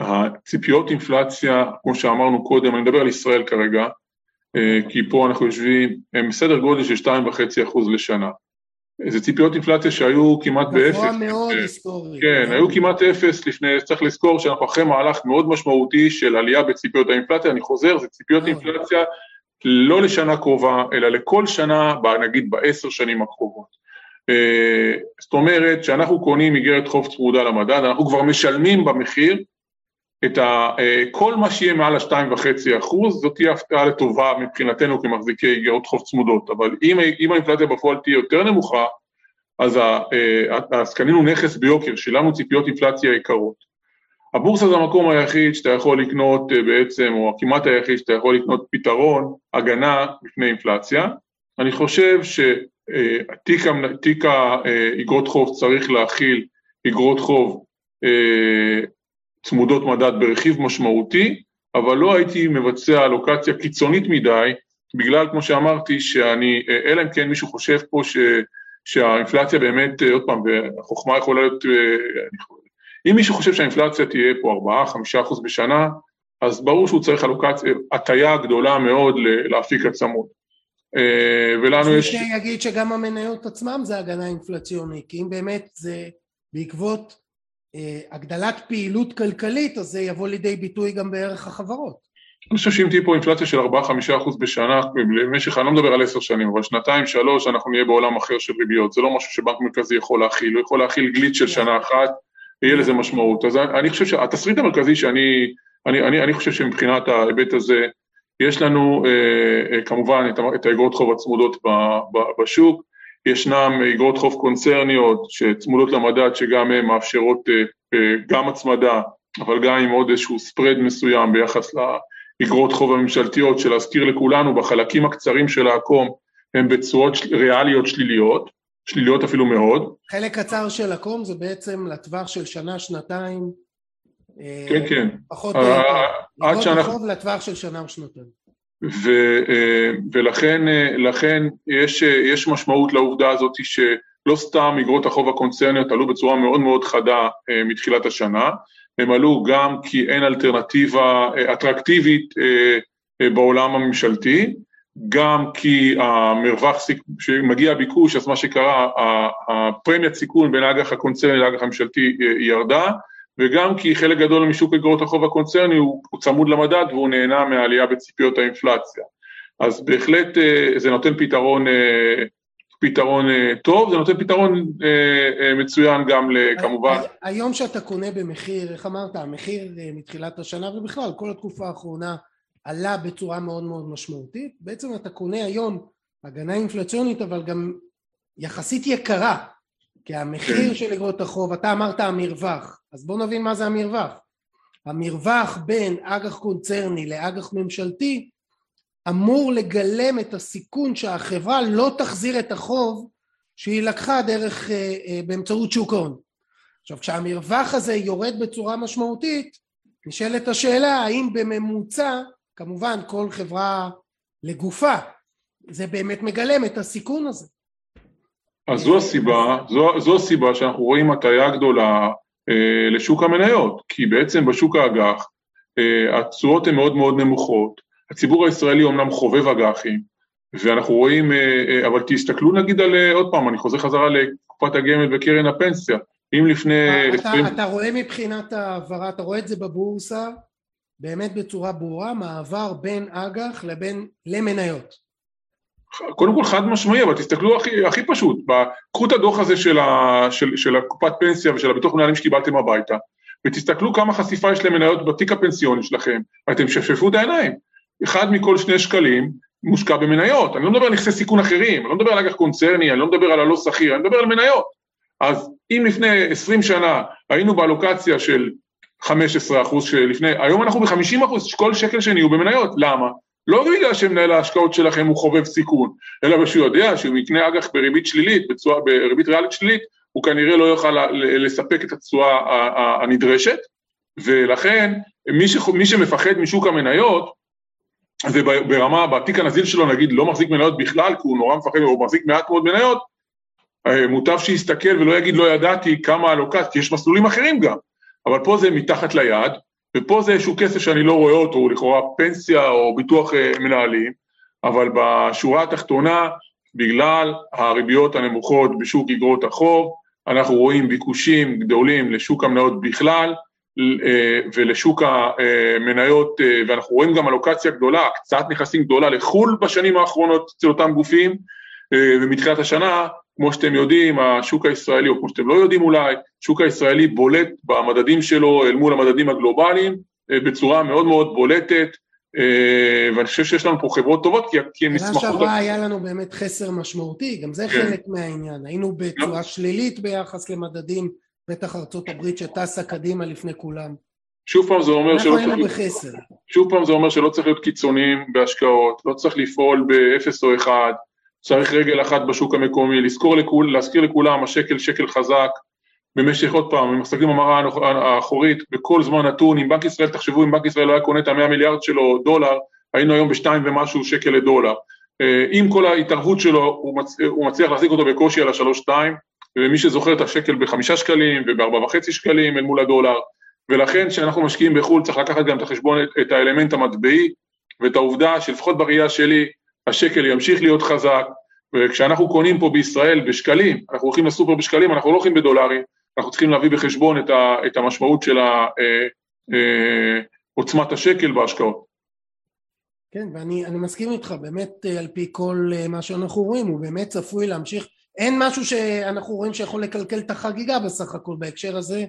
Speaker 4: הציפיות אינפלציה, כמו שאמרנו קודם, אני מדבר על ישראל כרגע, אה, כי פה אנחנו יושבים, הם בסדר גודל של 2.5% לשנה. זה ציפיות אינפלציה שהיו כמעט באפס.
Speaker 3: גבוה מאוד היסטורי.
Speaker 4: כן, היו כמעט אפס לפני, צריך לזכור שאנחנו אחרי מהלך מאוד משמעותי של עלייה בציפיות האינפלציה, אני חוזר, זה ציפיות אינפלציה לא לשנה קרובה, אלא לכל שנה, נגיד בעשר שנים הקרובות. אה, זאת אומרת, כשאנחנו קונים איגרת חוב צמודה למדד, אנחנו כבר משלמים במחיר את ה, אה, כל מה שיהיה מעל ה-2.5 אחוז, זאת תהיה הפתעה לטובה מבחינתנו כמחזיקי איגרות חוב צמודות, אבל אם, אם האינפלציה בפועל תהיה יותר נמוכה, אז אז קנינו נכס ביוקר, שילמנו ציפיות אינפלציה יקרות. הבורסה זה המקום היחיד שאתה יכול לקנות בעצם, או כמעט היחיד שאתה יכול לקנות פתרון, הגנה בפני אינפלציה. אני חושב שתיק האגרות חוב צריך להכיל אגרות חוב צמודות מדד ברכיב משמעותי, אבל לא הייתי מבצע אלוקציה קיצונית מדי, בגלל, כמו שאמרתי, שאני, אלא אם כן מישהו חושב פה ש, שהאינפלציה באמת, עוד פעם, והחוכמה יכולה להיות, אם מישהו חושב שהאינפלציה תהיה פה 4-5 בשנה, אז ברור שהוא צריך אלוקציה, הטיה גדולה מאוד להפיק הצמוד.
Speaker 3: ולנו יש... אני אגיד שגם המניות עצמם זה הגנה אינפלציונית, כי אם באמת זה בעקבות הגדלת פעילות כלכלית, אז זה יבוא לידי ביטוי גם בערך החברות.
Speaker 4: אני חושב שאם תהיה פה אינפלציה של 4-5% בשנה, במשך, אני לא מדבר על 10 שנים, אבל שנתיים, שלוש, אנחנו נהיה בעולם אחר של ריביות. זה לא משהו שבנק מרכזי יכול להכיל, הוא יכול להכיל גליץ' של שנה אחת, יהיה לזה משמעות. אז אני חושב שהתסריט המרכזי שאני, אני, אני, אני חושב שמבחינת ההיבט הזה, יש לנו אה, אה, כמובן את, את האגרות חוב הצמודות בשוק, ישנם אגרות חוב קונצרניות שצמודות למדד שגם הן מאפשרות אה, גם הצמדה, אבל גם עם עוד איזשהו ספרד מסוים ביחס לאגרות חוב הממשלתיות, שלהזכיר לכולנו, בחלקים הקצרים של העקום הן בצורות ריאליות שליליות, שליליות אפילו מאוד.
Speaker 3: חלק קצר של עקום זה בעצם לטווח של שנה, שנתיים,
Speaker 4: כן, כן.
Speaker 3: פחות אגרות חוב לטווח של שנה או שנתיים.
Speaker 4: ו, ולכן לכן יש, יש משמעות לעובדה הזאת שלא סתם אגרות החוב הקונצרניות עלו בצורה מאוד מאוד חדה מתחילת השנה, הם עלו גם כי אין אלטרנטיבה אטרקטיבית בעולם הממשלתי, גם כי המרווח, כשמגיע הביקוש, אז מה שקרה, הפרמיית סיכון בין האג"ח הקונצרני לאג"ח הממשלתי ירדה, וגם כי חלק גדול משוק אגרות החוב הקונצרני הוא, הוא צמוד למדד והוא נהנה מהעלייה בציפיות האינפלציה. אז בהחלט זה נותן פתרון, פתרון טוב, זה נותן פתרון מצוין גם כמובן.
Speaker 3: היום שאתה קונה במחיר, איך אמרת, המחיר מתחילת השנה ובכלל כל התקופה האחרונה עלה בצורה מאוד מאוד משמעותית, בעצם אתה קונה היום הגנה אינפלציונית אבל גם יחסית יקרה כי המחיר כן. של אגרות החוב, אתה אמרת המרווח, אז בוא נבין מה זה המרווח. המרווח בין אג"ח קונצרני לאג"ח ממשלתי אמור לגלם את הסיכון שהחברה לא תחזיר את החוב שהיא לקחה דרך, אה, אה, באמצעות שוק ההון. עכשיו כשהמרווח הזה יורד בצורה משמעותית, נשאלת השאלה האם בממוצע, כמובן כל חברה לגופה, זה באמת מגלם את הסיכון הזה.
Speaker 4: אז זו הסיבה, זו, זו הסיבה שאנחנו רואים הטעיה גדולה לשוק המניות, כי בעצם בשוק האג"ח אה, התשואות הן מאוד מאוד נמוכות, הציבור הישראלי אומנם חובב אג"חים, ואנחנו רואים, אה, אה, אבל תסתכלו נגיד על, אה, עוד פעם, אני חוזר חזרה לקופת הגמל וקרן הפנסיה, אם לפני...
Speaker 3: אתה, 20... אתה רואה מבחינת העברה, אתה רואה את זה בבורסה, באמת בצורה ברורה, מעבר בין אג"ח לבין, למניות.
Speaker 4: קודם כל חד משמעי, אבל תסתכלו הכי, הכי פשוט, קחו את הדוח הזה של, ה, של, של הקופת פנסיה ושל הביטוח מנהלים שקיבלתם הביתה, ותסתכלו כמה חשיפה יש למניות בתיק הפנסיוני שלכם, ואתם שפשפו את העיניים. אחד מכל שני שקלים מושקע במניות, אני לא מדבר על נכסי סיכון אחרים, אני לא מדבר על אג"ח קונצרני, אני לא מדבר על הלא שכיר, אני מדבר על מניות. אז אם לפני 20 שנה היינו באלוקציה של 15 אחוז שלפני, היום אנחנו ב-50 אחוז, כל שקל שני הוא במניות, למה? לא בגלל שמנהל ההשקעות שלכם הוא חובב סיכון, אלא שהוא יודע שהוא יקנה אג"ח בריבית שלילית, בצורה, בריבית ריאלית שלילית, הוא כנראה לא יוכל לספק את התשואה הנדרשת, ולכן מי, ש, מי שמפחד משוק המניות, וברמה, בתיק הנזיל שלו נגיד לא מחזיק מניות בכלל, כי הוא נורא מפחד, הוא מחזיק מעט מאוד מניות, אה, מוטב שיסתכל ולא יגיד לא ידעתי כמה אלוקת, כי יש מסלולים אחרים גם, אבל פה זה מתחת ליד, ופה זה איזשהו כסף שאני לא רואה אותו, הוא לכאורה פנסיה או ביטוח אה, מנהלים, אבל בשורה התחתונה, בגלל הריביות הנמוכות בשוק אגרות החוב, אנחנו רואים ביקושים גדולים לשוק המניות בכלל אה, ולשוק המניות, אה, ואנחנו רואים גם אלוקציה גדולה, הקצאת נכסים גדולה לחו"ל בשנים האחרונות אצל אותם גופים, ומתחילת השנה כמו שאתם יודעים, השוק הישראלי, או כמו שאתם לא יודעים אולי, השוק הישראלי בולט במדדים שלו אל מול המדדים הגלובליים אה, בצורה מאוד מאוד בולטת, ואני חושב שיש לנו פה חברות טובות, כי הן
Speaker 3: נסמכות... שנה שעברה היה לנו באמת חסר משמעותי, גם זה כן. חלק מהעניין. היינו בצורה שלילית ביחס למדדים, בטח ארצות הברית שטסה קדימה לפני כולם.
Speaker 4: שוב פעם זה אומר שלא
Speaker 3: צריך... בחסר.
Speaker 4: שוב פעם זה אומר שלא צריך להיות קיצוניים בהשקעות, לא צריך לפעול באפס או אחד, צריך רגל אחת בשוק המקומי, לזכור לכול, להזכיר לכולם, השקל שקל חזק, במשך עוד פעם, אם מסתכלים במראה האחורית, בכל זמן נתון, אם בנק ישראל, תחשבו אם בנק ישראל לא היה קונה את המאה מיליארד שלו דולר, היינו היום בשתיים ומשהו שקל לדולר. אה, עם כל ההתערבות שלו, הוא, מצ... הוא מצליח להחזיק אותו בקושי על השלוש-שתיים, ומי שזוכר את השקל בחמישה שקלים ובארבע וחצי שקלים אל מול הדולר, ולכן כשאנחנו משקיעים בחו"ל צריך לקחת גם את החשבון, את האלמנט המטבעי, ואת העובדה שלפחות בראייה שלי, השקל ימשיך להיות חזק, וכשאנחנו קונים פה בישראל בשקלים, אנחנו הולכים לסופר בשקלים, אנחנו לא הולכים בדולרים, אנחנו צריכים להביא בחשבון את, ה, את המשמעות של ה, אה, אה, עוצמת השקל בהשקעות.
Speaker 3: כן, ואני מסכים איתך, באמת אה, על פי כל אה, מה שאנחנו רואים, הוא באמת צפוי להמשיך, אין משהו שאנחנו רואים שיכול לקלקל את החגיגה בסך הכל בהקשר הזה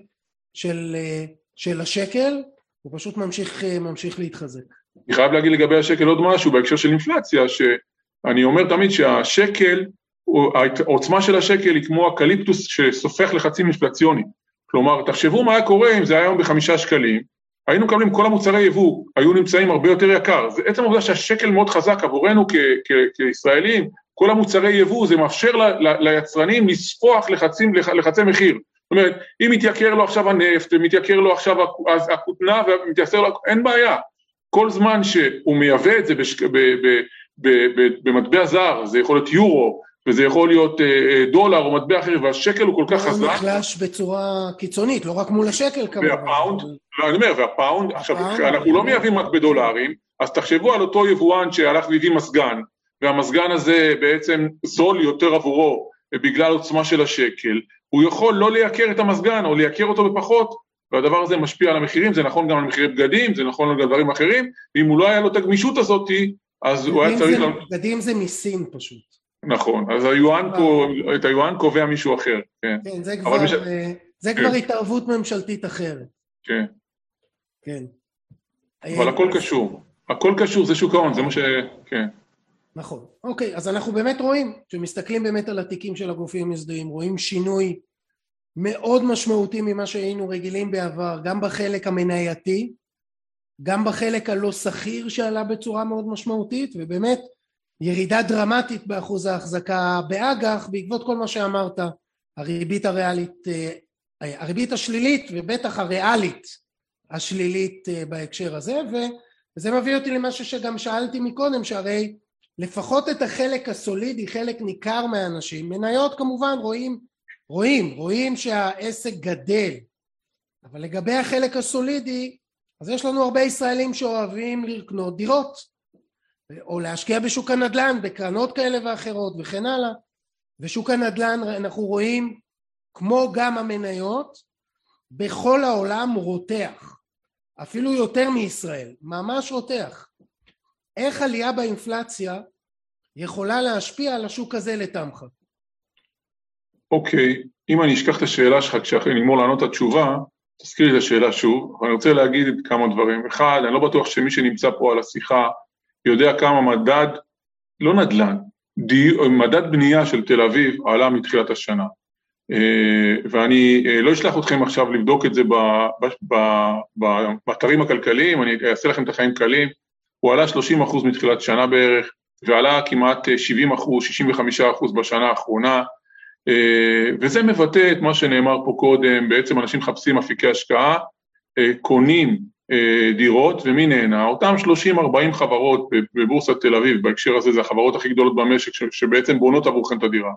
Speaker 3: של, אה, של השקל, הוא פשוט ממשיך, ממשיך להתחזק.
Speaker 4: אני חייב להגיד לגבי השקל עוד משהו בהקשר של אינפלציה, שאני אומר תמיד שהשקל, העוצמה של השקל היא כמו אקליפטוס שסופח לחצים אינפלציוניים. כלומר, תחשבו מה היה קורה אם זה היה היום בחמישה שקלים, היינו מקבלים כל המוצרי יבוא, היו נמצאים הרבה יותר יקר. זה עצם העובדה שהשקל מאוד חזק עבורנו כ- כ- כישראלים, כל המוצרי יבוא, זה מאפשר ל- ל- ליצרנים לספוח לחצים, לחצי מחיר. זאת אומרת, אם מתייקר לו עכשיו הנפט, ומתייקר לו עכשיו הכותנה, ומתייקר לו, אין בעיה. כל זמן שהוא מייבא את זה בשק, ב, ב, ב, ב, במטבע זר, זה יכול להיות יורו, וזה יכול להיות אה, אה, דולר או מטבע אחר, והשקל הוא כל כך חזק. הוא
Speaker 3: נחלש בצורה קיצונית, לא רק מול השקל כמובן.
Speaker 4: והפאונד, לא, אני אומר, והפאונד, עכשיו, אנחנו לא מייבאים רק בדולרים, אז תחשבו על אותו יבואן שהלך והביא מזגן, והמזגן הזה בעצם זול יותר עבורו בגלל עוצמה של השקל, הוא יכול לא לייקר את המזגן או לייקר אותו בפחות, והדבר הזה משפיע על המחירים, זה נכון גם על מחירי בגדים, זה נכון על דברים אחרים, ואם הוא לא היה לו את הגמישות הזאת, אז הוא היה צריך...
Speaker 3: בגדים זה מסין פשוט.
Speaker 4: נכון, אז היואן פה, את היואן קובע מישהו אחר, כן.
Speaker 3: כן, זה כבר, מש... אה, זה כבר כן. התערבות ממשלתית אחרת.
Speaker 4: כן.
Speaker 3: כן.
Speaker 4: אבל הכל קשור, הכל קשור, זה שוק ההון, זה מה ש... כן.
Speaker 3: נכון. אוקיי, אז אנחנו באמת רואים, כשמסתכלים באמת על התיקים של הגופים המזדהים, רואים שינוי מאוד משמעותי ממה שהיינו רגילים בעבר, גם בחלק המנייתי, גם בחלק הלא שכיר שעלה בצורה מאוד משמעותית, ובאמת ירידה דרמטית באחוז ההחזקה באג"ח בעקבות כל מה שאמרת, הריבית הריאלית, אה, הריבית השלילית ובטח הריאלית השלילית אה, בהקשר הזה, וזה מביא אותי למשהו שגם שאלתי מקודם, שהרי לפחות את החלק הסולידי, חלק ניכר מהאנשים, מניות כמובן רואים, רואים, רואים שהעסק גדל, אבל לגבי החלק הסולידי, אז יש לנו הרבה ישראלים שאוהבים לקנות דירות, או להשקיע בשוק הנדל"ן, בקרנות כאלה ואחרות וכן הלאה, ושוק הנדל"ן אנחנו רואים, כמו גם המניות, בכל העולם רותח, אפילו יותר מישראל, ממש רותח. איך עלייה באינפלציה יכולה להשפיע על השוק הזה לטעמך?
Speaker 4: אוקיי, אם אני אשכח את השאלה שלך כשאחרי נגמור לענות את התשובה, תזכיר לי את השאלה שוב, אבל אני רוצה להגיד כמה דברים. אחד, אני לא בטוח שמי שנמצא פה על השיחה יודע כמה מדד, לא נדל"ן, די, מדד בנייה של תל אביב עלה מתחילת השנה. אה, ואני אה, לא אשלח אתכם עכשיו לבדוק את זה באתרים הכלכליים, אני אעשה לכם את החיים קלים, הוא עלה 30 אחוז מתחילת שנה בערך, ועלה כמעט 70 אחוז, 65 אחוז בשנה האחרונה, אה, וזה מבטא את מה שנאמר פה קודם, בעצם אנשים מחפשים אפיקי השקעה, קונים דירות, ומי נהנה? אותם 30-40 חברות בבורסת תל אביב, בהקשר הזה זה החברות הכי גדולות במשק שבעצם בונות עבורכם את הדירה.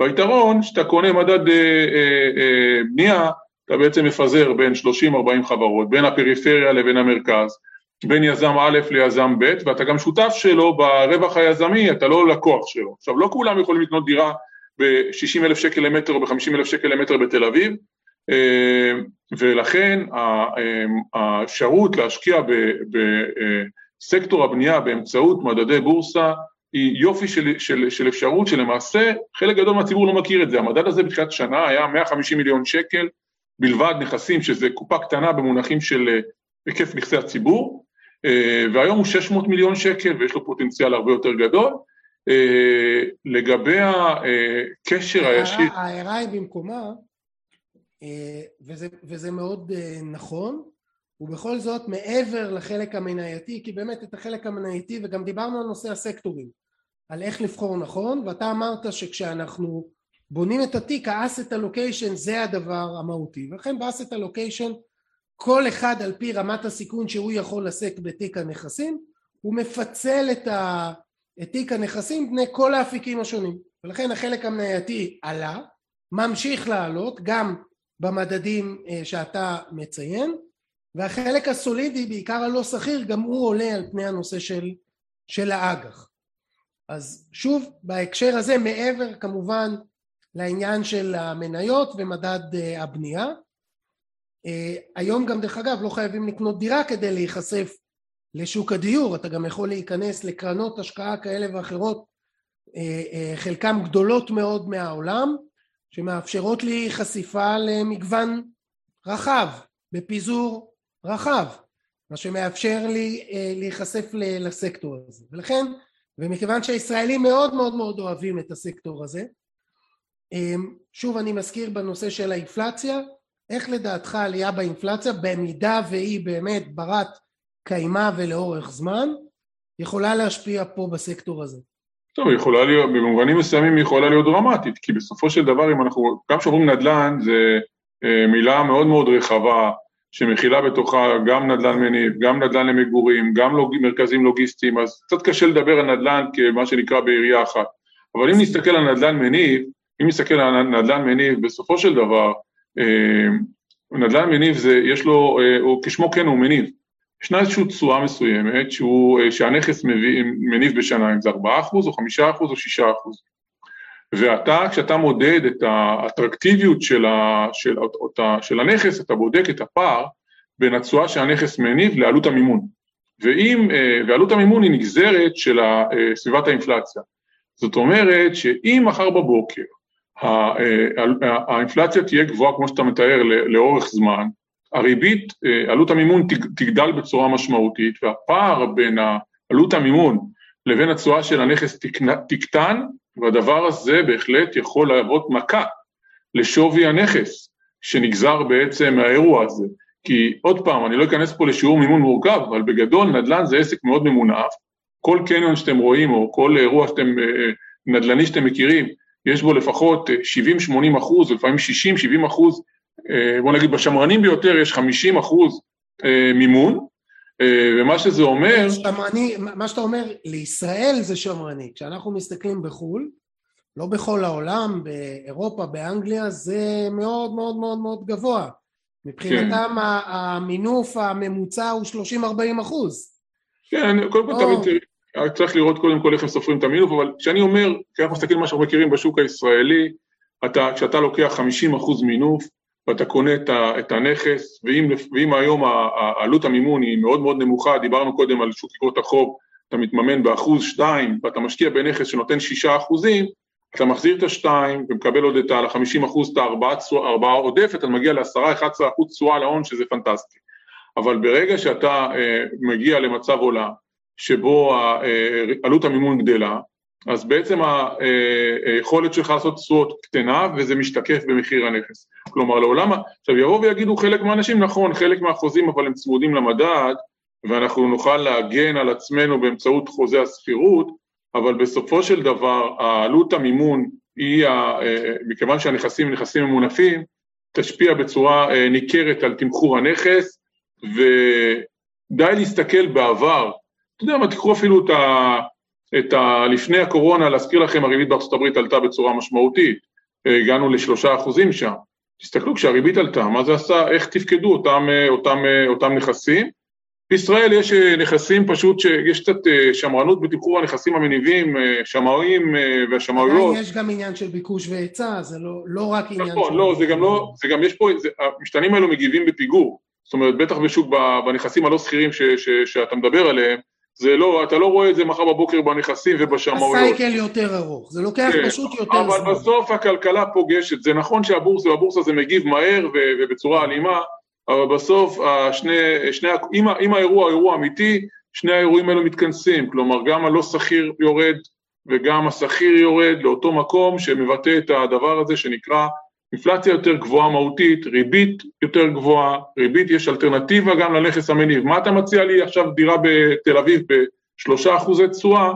Speaker 4: והיתרון, שאתה קונה מדד אה, אה, אה, בנייה, אתה בעצם מפזר בין 30-40 חברות, בין הפריפריה לבין המרכז, בין יזם א' ליזם ב', ואתה גם שותף שלו ברווח היזמי, אתה לא לקוח שלו. עכשיו, לא כולם יכולים לקנות דירה ב-60 אלף שקל למטר או ב-50 אלף שקל למטר בתל אביב, אה, ולכן אה, האפשרות להשקיע בסקטור הבנייה באמצעות מדדי בורסה היא יופי של, של, של אפשרות שלמעשה חלק גדול מהציבור לא מכיר את זה. המדד הזה בתחילת שנה היה 150 מיליון שקל בלבד נכסים, שזה קופה קטנה במונחים של אה, היקף נכסי הציבור, והיום הוא 600 מיליון שקל ויש לו פוטנציאל הרבה יותר גדול. לגבי הקשר הישיר...
Speaker 3: ההערה היא במקומה, וזה, וזה מאוד נכון, ובכל זאת מעבר לחלק המנייתי, כי באמת את החלק המנייתי, וגם דיברנו על נושא הסקטורים, על איך לבחור נכון, ואתה אמרת שכשאנחנו בונים את התיק, ה-asset allocation זה הדבר המהותי, ולכן ב-asset allocation כל אחד על פי רמת הסיכון שהוא יכול לשאת בתיק הנכסים, הוא מפצל את, ה... את תיק הנכסים בני כל האפיקים השונים, ולכן החלק המנייתי עלה, ממשיך לעלות גם במדדים אה, שאתה מציין, והחלק הסולידי בעיקר הלא שכיר גם הוא עולה על פני הנושא של, של האג"ח. אז שוב בהקשר הזה מעבר כמובן לעניין של המניות ומדד אה, הבנייה אה, היום גם דרך אגב לא חייבים לקנות דירה כדי להיחשף לשוק הדיור אתה גם יכול להיכנס לקרנות השקעה כאלה ואחרות אה, חלקם גדולות מאוד מהעולם שמאפשרות לי חשיפה למגוון רחב בפיזור רחב, מה שמאפשר לי אה, להיחשף לסקטור הזה. ולכן, ומכיוון שהישראלים מאוד מאוד מאוד אוהבים את הסקטור הזה, אה, שוב אני מזכיר בנושא של האינפלציה, איך לדעתך עלייה באינפלציה, במידה והיא באמת ברת קיימא ולאורך זמן, יכולה להשפיע פה בסקטור הזה?
Speaker 4: טוב, היא יכולה להיות, במובנים מסוימים היא יכולה להיות דרמטית, כי בסופו של דבר אם אנחנו, גם כשאומרים נדל"ן זה אה, מילה מאוד מאוד רחבה, שמכילה בתוכה גם נדל"ן מניב, גם נדל"ן למגורים, גם לוג... מרכזים לוגיסטיים, אז קצת קשה לדבר על נדל"ן כמה שנקרא בעירייה אחת. אבל אם נסתכל על נדל"ן מניב, אם נסתכל על נדל"ן מניב, בסופו של דבר, אה, נדל"ן מניב זה, יש לו, אה, הוא כשמו כן הוא מניב. ישנה איזושהי תשואה מסוימת שהוא, אה, שהנכס מביא, מניב בשנה, אם זה 4% או 5% או 6%. ואתה, כשאתה מודד את האטרקטיביות של, ה, של, אותה, של הנכס, אתה בודק את הפער בין התשואה שהנכס מניב לעלות המימון. ואם, אה, ועלות המימון היא נגזרת של אה, סביבת האינפלציה. זאת אומרת שאם מחר בבוקר האינפלציה תהיה גבוהה כמו שאתה מתאר לאורך זמן, הריבית, עלות המימון תגדל בצורה משמעותית והפער בין עלות המימון לבין התשואה של הנכס תקטן והדבר הזה בהחלט יכול להוות מכה לשווי הנכס שנגזר בעצם מהאירוע הזה. כי עוד פעם, אני לא אכנס פה לשיעור מימון מורכב, אבל בגדול נדל"ן זה עסק מאוד ממונף. כל קניון שאתם רואים, או כל אירוע שאתם, אה, אה, נדל"ני שאתם מכירים, יש בו לפחות 70-80 אחוז, לפעמים 60-70 אחוז, אה, בוא נגיד בשמרנים ביותר יש 50 אחוז מימון, אה, ומה שזה אומר...
Speaker 3: שמרני, מה שאתה אומר, לישראל זה שמרני. כשאנחנו מסתכלים בחו"ל, לא בכל העולם, באירופה, באנגליה, זה מאוד מאוד מאוד מאוד גבוה. מבחינתם כן. המינוף הממוצע הוא 30-40 אחוז.
Speaker 4: כן, קודם כל תמיד צריך לראות קודם כל איך הם סופרים את המינוף, אבל כשאני אומר, כי אנחנו מסתכלים על מה שאנחנו מכירים בשוק הישראלי, אתה, כשאתה לוקח 50 אחוז מינוף, ואתה קונה את הנכס, ואם, ואם היום עלות המימון היא מאוד מאוד נמוכה, דיברנו קודם על שוק אגרות החוב, אתה מתממן באחוז שתיים, ואתה משקיע בנכס שנותן שישה אחוזים, אתה מחזיר את השתיים ומקבל עוד את ה-50 אחוז, את הארבעה עודפת, אתה מגיע לעשרה, 11 אחוז תשואה להון, שזה פנטסטי. אבל ברגע שאתה אה, מגיע למצב עולם, שבו אה, עלות המימון גדלה, אז בעצם היכולת שלך לעשות תשואות קטנה וזה משתקף במחיר הנכס. כלומר לעולם, עכשיו יבואו ויגידו חלק מהאנשים, נכון, חלק מהחוזים אבל הם צמודים למדד ואנחנו נוכל להגן על עצמנו באמצעות חוזה השכירות, אבל בסופו של דבר העלות המימון היא, מכיוון שהנכסים נכסים ממונפים, תשפיע בצורה אה, ניכרת על תמחור הנכס ודי להסתכל בעבר, אתה יודע מה, תקחו אפילו את ה... את ה... לפני הקורונה, להזכיר לכם, הריבית בארצות הברית עלתה בצורה משמעותית, הגענו לשלושה אחוזים שם. תסתכלו, כשהריבית עלתה, מה זה עשה, איך תפקדו אותם, אותם, אותם נכסים. בישראל יש נכסים פשוט שיש קצת שמרנות בתמחור הנכסים המניבים, שמאים והשמאויות.
Speaker 3: יש גם עניין של ביקוש והיצע, זה לא, לא רק עניין
Speaker 4: נכון, של... לא, זה גם לא, זה גם יש פה, זה, המשתנים האלו מגיבים בפיגור. זאת אומרת, בטח בשוק, בנכסים הלא שכירים שאתה מדבר עליהם, זה לא, אתה לא רואה את זה מחר בבוקר בנכסים ובשמאויות.
Speaker 3: הסייקל יותר ארוך, זה לוקח כן, פשוט יותר
Speaker 4: אבל זמן. אבל בסוף הכלכלה פוגשת, זה נכון שהבורסה, והבורסה זה מגיב מהר ובצורה אלימה, אבל בסוף השני, שני, אם, אם האירוע הוא אירוע אמיתי, שני האירועים האלו מתכנסים, כלומר גם הלא שכיר יורד וגם השכיר יורד לאותו מקום שמבטא את הדבר הזה שנקרא אינפלציה יותר גבוהה מהותית, ריבית יותר גבוהה, ריבית יש אלטרנטיבה גם לנכס המניב. מה אתה מציע לי עכשיו דירה בתל אביב בשלושה אחוזי תשואה,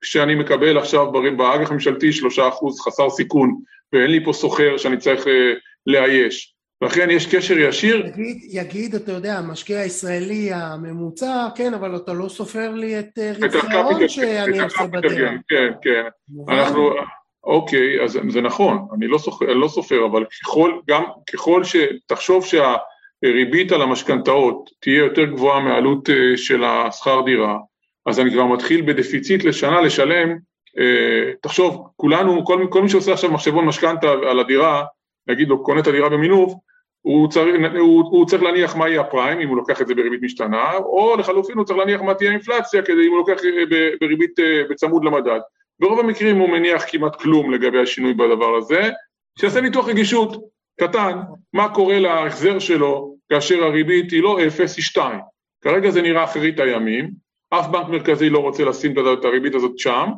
Speaker 4: כשאני מקבל עכשיו באג"ח הממשלתי שלושה אחוז חסר סיכון, ואין לי פה סוחר שאני צריך אה, לאייש. לכן יש קשר ישיר.
Speaker 3: יגיד, יגיד, אתה יודע, המשקיע הישראלי הממוצע, כן, אבל אתה לא סופר לי את אה, רווחי ההון שאני עושה בדירה.
Speaker 4: כן, כן. אנחנו, אוקיי, אז זה נכון, אני לא סופר, לא סופר אבל ככל, גם ככל ש... תחשוב שהריבית על המשכנתאות תהיה יותר גבוהה מהעלות אה, של השכר דירה, אז אני כבר מתחיל בדפיציט לשנה לשלם, אה, תחשוב, כולנו, כל, כל מי שעושה עכשיו מחשבון משכנתה על הדירה, נגיד לו קונה את הדירה במינוף, הוא צריך, הוא, הוא צריך להניח מה יהיה הפריים, אם הוא לוקח את זה בריבית משתנה, או לחלופין הוא צריך להניח מה תהיה האינפלציה, כדי אם הוא לוקח אה, בריבית בצמוד למדד. ברוב המקרים הוא מניח כמעט כלום לגבי השינוי בדבר הזה, שיעשה ניתוח רגישות קטן, מה קורה להחזר שלו כאשר הריבית היא לא אפס, היא שתיים. כרגע זה נראה אחרית הימים, אף בנק מרכזי לא רוצה לשים את הריבית הזאת שם,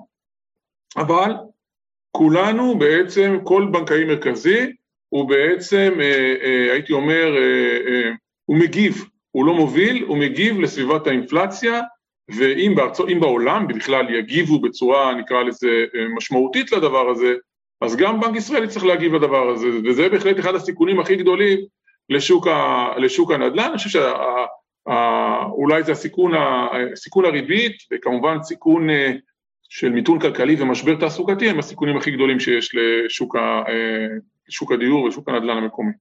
Speaker 4: אבל כולנו בעצם, כל בנקאי מרכזי הוא בעצם, אה, אה, הייתי אומר, אה, הוא מגיב, הוא לא מוביל, הוא מגיב לסביבת האינפלציה ואם בארצו, בעולם בכלל יגיבו בצורה, נקרא לזה, אה, משמעותית לדבר הזה, אז גם בנק ישראל יצטרך להגיב לדבר הזה, וזה בהחלט אחד הסיכונים הכי גדולים לשוק, ה, לשוק הנדל"ן, אני חושב שאולי זה הסיכון, הסיכון הריבית, וכמובן סיכון אה, של מיתון כלכלי ומשבר תעסוקתי, הם הסיכונים הכי גדולים שיש לשוק ה, אה, לשוק הדיור ושוק הנדל"ן המקומי.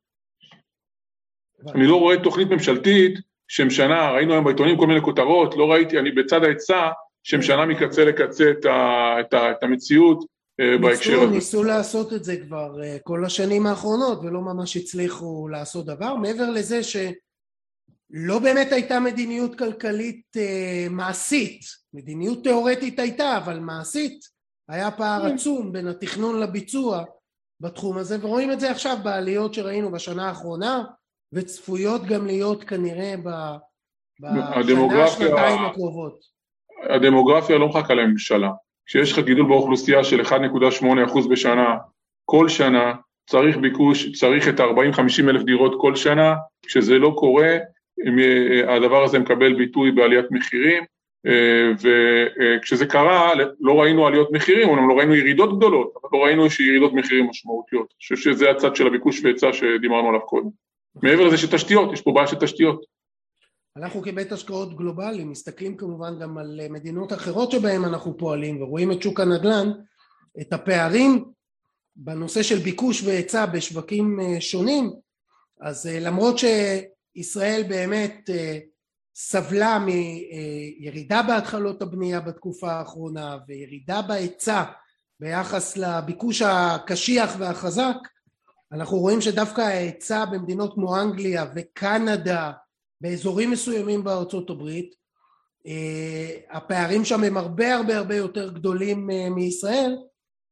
Speaker 4: אני לא רואה תוכנית ממשלתית שמשנה, ראינו היום בעיתונים כל מיני כותרות, לא ראיתי, אני בצד ההיצע, שמשנה מקצה לקצה את, ה, את, ה, את המציאות אה, בהקשר הזה.
Speaker 3: ניסו לעשות את זה כבר אה, כל השנים האחרונות ולא ממש הצליחו לעשות דבר, מעבר לזה שלא באמת הייתה מדיניות כלכלית אה, מעשית, מדיניות תיאורטית הייתה, אבל מעשית היה פער כן. עצום בין התכנון לביצוע בתחום הזה, ורואים את זה עכשיו בעליות שראינו בשנה האחרונה, וצפויות גם להיות כנראה בשנה, שנתיים הקרובות.
Speaker 4: הדמוגרפיה לא מחכה לממשלה. כשיש לך גידול באוכלוסייה של 1.8% בשנה, כל שנה, צריך ביקוש, צריך את ה-40-50 אלף דירות כל שנה, כשזה לא קורה, הדבר הזה מקבל ביטוי בעליית מחירים, וכשזה קרה, לא ראינו עליות מחירים, אומנם לא ראינו ירידות גדולות, אבל לא ראינו ירידות מחירים משמעותיות. אני חושב שזה הצד של הביקוש והיצע שדיברנו עליו קודם. מעבר לזה שתשתיות, יש פה בעיה של תשתיות.
Speaker 3: אנחנו כבית השקעות גלובלי מסתכלים כמובן גם על מדינות אחרות שבהן אנחנו פועלים ורואים את שוק הנדל"ן, את הפערים בנושא של ביקוש והיצע בשווקים אה, שונים, אז אה, למרות שישראל באמת אה, סבלה מירידה בהתחלות הבנייה בתקופה האחרונה וירידה בהיצע ביחס לביקוש הקשיח והחזק, אנחנו רואים שדווקא ההיצע במדינות כמו אנגליה וקנדה, באזורים מסוימים בארצות הברית, אה, הפערים שם הם הרבה הרבה הרבה יותר גדולים אה, מישראל,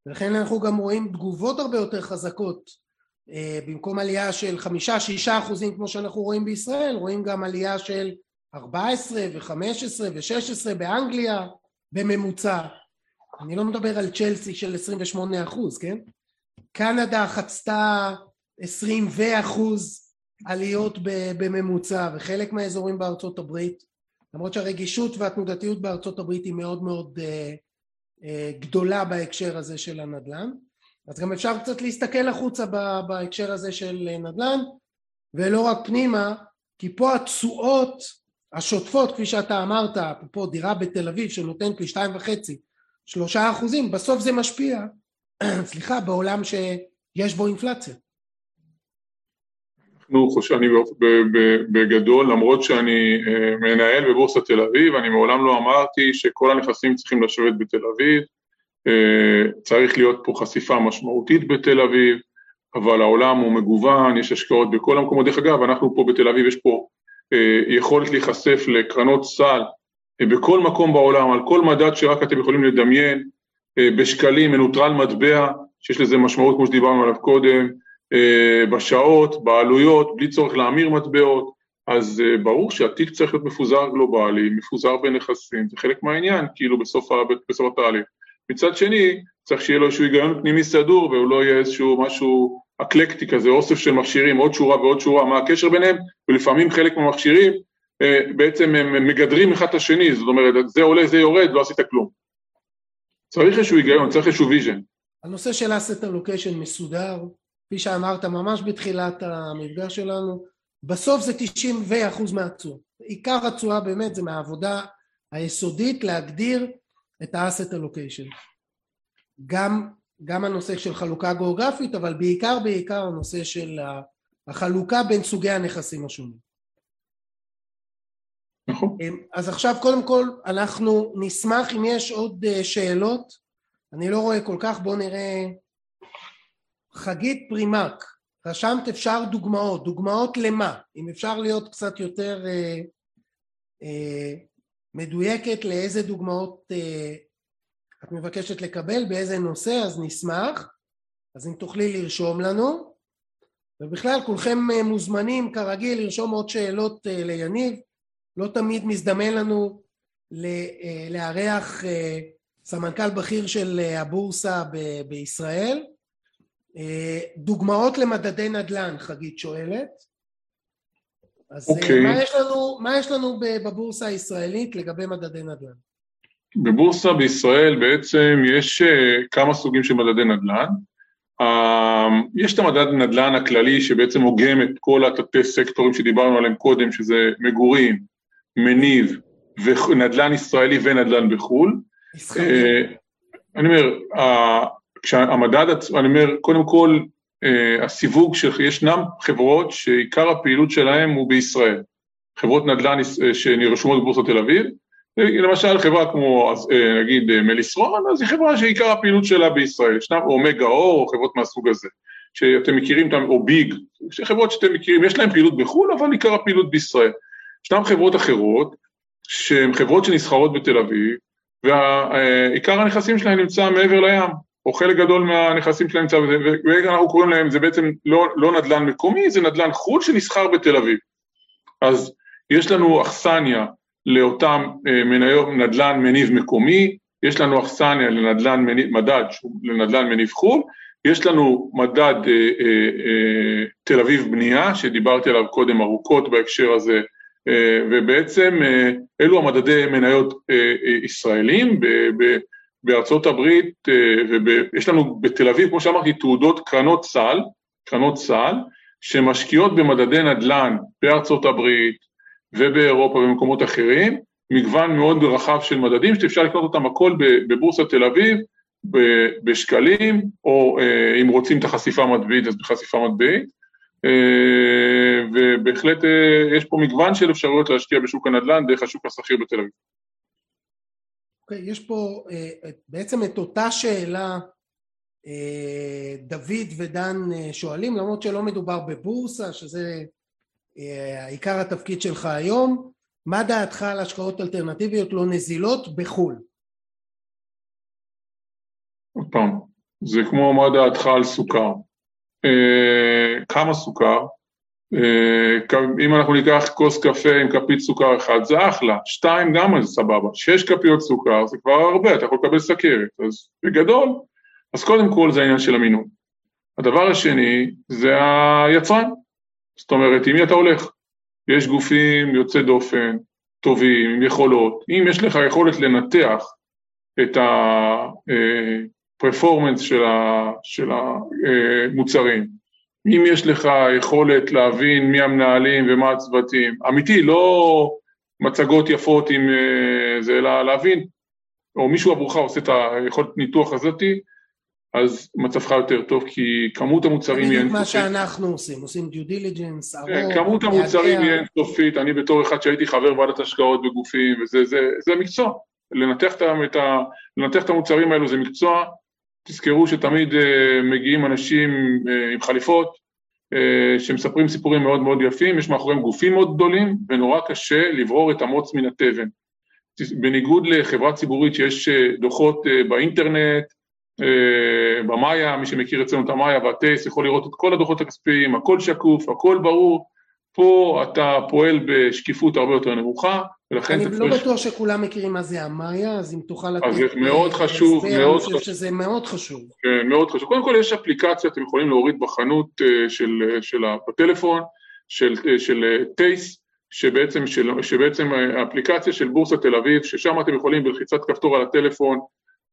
Speaker 3: ולכן אנחנו גם רואים תגובות הרבה יותר חזקות. אה, במקום עלייה של חמישה, שישה אחוזים כמו שאנחנו רואים בישראל, רואים גם עלייה של ארבע עשרה וחמש עשרה ושש עשרה באנגליה בממוצע. אני לא מדבר על צ'לסי של עשרים ושמונה אחוז, כן? קנדה חצתה עשרים ואחוז עליות בממוצע וחלק מהאזורים בארצות הברית למרות שהרגישות והתנודתיות בארצות הברית היא מאוד מאוד uh, uh, גדולה בהקשר הזה של הנדל"ן. אז גם אפשר קצת להסתכל החוצה בהקשר הזה של נדל"ן ולא רק פנימה כי פה התשואות השוטפות כפי שאתה אמרת אפרופו דירה בתל אביב שנותנת לי שתיים וחצי שלושה אחוזים בסוף זה משפיע סליחה, בעולם שיש בו אינפלציה.
Speaker 4: אנחנו חושבים, בגדול, למרות שאני אה, מנהל בבורסת תל אביב, אני מעולם לא אמרתי שכל הנכסים צריכים לשבת בתל אביב, אה, צריך להיות פה חשיפה משמעותית בתל אביב, אבל העולם הוא מגוון, יש השקעות בכל המקומות. דרך אגב, אנחנו פה בתל אביב, יש פה אה, יכולת להיחשף לקרנות סל בכל מקום בעולם, על כל מדד שרק אתם יכולים לדמיין, בשקלים, מנוטרל מטבע, שיש לזה משמעות כמו שדיברנו עליו קודם, בשעות, בעלויות, בלי צורך להמיר מטבעות, אז ברור שהתיק צריך להיות מפוזר גלובלי, מפוזר בנכסים, זה חלק מהעניין, כאילו בסוף, התהליך. מצד שני, צריך שיהיה לו איזשהו היגיון פנימי סדור, והוא לא יהיה איזשהו משהו אקלקטי כזה, אוסף של מכשירים, עוד שורה ועוד שורה, מה הקשר ביניהם, ולפעמים חלק מהמכשירים אה, בעצם הם מגדרים אחד את השני, זאת אומרת, זה עולה, זה יורד, לא עשית כלום. צריך איזשהו היגיון, צריך איזשהו vision.
Speaker 3: הנושא של asset allocation מסודר, כפי שאמרת ממש בתחילת המפגש שלנו, בסוף זה 90 ואחוז מהתשואה. עיקר התשואה באמת זה מהעבודה היסודית להגדיר את ה-asset allocation. גם, גם הנושא של חלוקה גיאוגרפית, אבל בעיקר בעיקר הנושא של החלוקה בין סוגי הנכסים השונים.
Speaker 4: נכון.
Speaker 3: אז עכשיו קודם כל אנחנו נשמח אם יש עוד אה, שאלות, אני לא רואה כל כך, בואו נראה. חגית פרימק, רשמת אפשר דוגמאות, דוגמאות למה? אם אפשר להיות קצת יותר אה, אה, מדויקת לאיזה דוגמאות אה, את מבקשת לקבל, באיזה נושא, אז נשמח. אז אם תוכלי לרשום לנו. ובכלל כולכם אה, מוזמנים כרגיל לרשום עוד שאלות אה, ליניב. לא תמיד מזדמן לנו אה, לארח סמנכ"ל בכיר של הבורסה ב- בישראל. דוגמאות למדדי נדל"ן, חגית שואלת. אז okay. אוקיי. מה, יש לנו, מה יש לנו בבורסה הישראלית לגבי מדדי נדל"ן?
Speaker 4: בבורסה בישראל בעצם יש אה, כמה סוגים של מדדי נדל"ן. אה, יש את המדד נדל"ן הכללי שבעצם הוגם את כל התתי סקטורים שדיברנו עליהם קודם, שזה מגורים, מניב, ונדל"ן ישראלי ונדל"ן בחו"ל. אה, אני אומר, כשהמדד, אני אומר, קודם כל, הסיווג של, ישנם חברות שעיקר הפעילות שלהן הוא בישראל. חברות נדל"ן שרשומות בבורסת תל אביב, למשל חברה כמו אה, נגיד אה, מליסרון, אז היא חברה שעיקר הפעילות שלה בישראל, ישנם אומגה אור או חברות מהסוג הזה, שאתם מכירים אותם, או ביג, חברות שאתם מכירים, יש להן פעילות בחו"ל, אבל עיקר הפעילות בישראל. ישנן חברות אחרות, שהן חברות שנסחרות בתל אביב, ועיקר הנכסים שלהן נמצא מעבר לים, או חלק גדול מהנכסים שלהם נמצא, ואנחנו קוראים להם, זה בעצם לא, לא נדל"ן מקומי, זה נדל"ן חו"ל שנסחר בתל אביב. אז יש לנו אכסניה לאותם אה, מניות נדל"ן מניב מקומי, יש לנו אכסניה לנדל"ן מניב, מדד לנדל"ן מניב חו"ל, יש לנו מדד אה, אה, אה, תל אביב בנייה, שדיברתי עליו קודם ארוכות בהקשר הזה, ובעצם אה, אלו המדדי מניות אה, אה, ישראלים, בארצות הברית, אה, ויש לנו בתל אביב, כמו שאמרתי, תעודות קרנות סל, קרנות סל, שמשקיעות במדדי נדל"ן בארצות הברית, ובאירופה ובמקומות אחרים, מגוון מאוד רחב של מדדים שאפשר לקנות אותם הכל בבורסת תל אביב, בשקלים, או אה, אם רוצים את החשיפה המטבעית אז בחשיפה מטבעית, אה, ובהחלט אה, יש פה מגוון של אפשרויות להשקיע בשוק הנדל"ן דרך השוק השכיר בתל אביב.
Speaker 3: אוקיי, okay, יש פה בעצם את אותה שאלה דוד ודן שואלים, למרות שלא מדובר בבורסה, שזה אה, עיקר התפקיד שלך היום, מה דעתך על השקעות אלטרנטיביות לא נזילות בחו"ל?
Speaker 4: עוד פעם, זה כמו מה דעתך על סוכר. אה, כמה סוכר? אה, אם אנחנו ניקח כוס קפה עם כפית סוכר אחד זה אחלה, שתיים גם זה סבבה, שש כפיות סוכר זה כבר הרבה, אתה יכול לקבל סכרת, אז בגדול, אז קודם כל זה העניין של המינון. הדבר השני זה היצרן, זאת אומרת, עם מי אתה הולך? יש גופים יוצא דופן, טובים, עם יכולות. אם יש לך יכולת לנתח את הפרפורמנס של, של המוצרים, אם יש לך יכולת להבין מי המנהלים ומה הצוותים, אמיתי, לא מצגות יפות עם אה, זה, אלא להבין, או מישהו עבורך עושה את היכולת ניתוח הזאתי, אז מצבך יותר טוב, כי כמות המוצרים היא
Speaker 3: אינסופית. מה שאנחנו עושים, עושים דיו דיליג'נס,
Speaker 4: ארוך, כן, כמות המוצרים היא אינסופית, אני בתור אחד שהייתי חבר ועדת השקעות בגופים, וזה זה, זה מקצוע. לנתח את, ה, לנתח את המוצרים האלו זה מקצוע, תזכרו שתמיד uh, מגיעים אנשים uh, עם חליפות, uh, שמספרים סיפורים מאוד מאוד יפים, יש מאחוריהם גופים מאוד גדולים, ונורא קשה לברור את המוץ מן התבן. בניגוד לחברה ציבורית שיש דוחות באינטרנט, במאיה, מי שמכיר אצלנו את המאיה והטייס יכול לראות את כל הדוחות הכספיים, הכל שקוף, הכל ברור, פה אתה פועל בשקיפות הרבה יותר נמוכה, ולכן
Speaker 3: אתה צריך... אני לא בטוח שכולם מכירים מה זה המאיה, אז אם תוכל לתת...
Speaker 4: אז זה מאוד חשוב, מאוד
Speaker 3: חשוב. אני חושב שזה מאוד חשוב.
Speaker 4: כן, מאוד חשוב. קודם כל יש אפליקציה, אתם יכולים להוריד בחנות של, של, בטלפון, של, של טייס, שבעצם, של, שבעצם אפליקציה של בורסה תל אביב, ששם אתם יכולים בלחיצת כפתור על הטלפון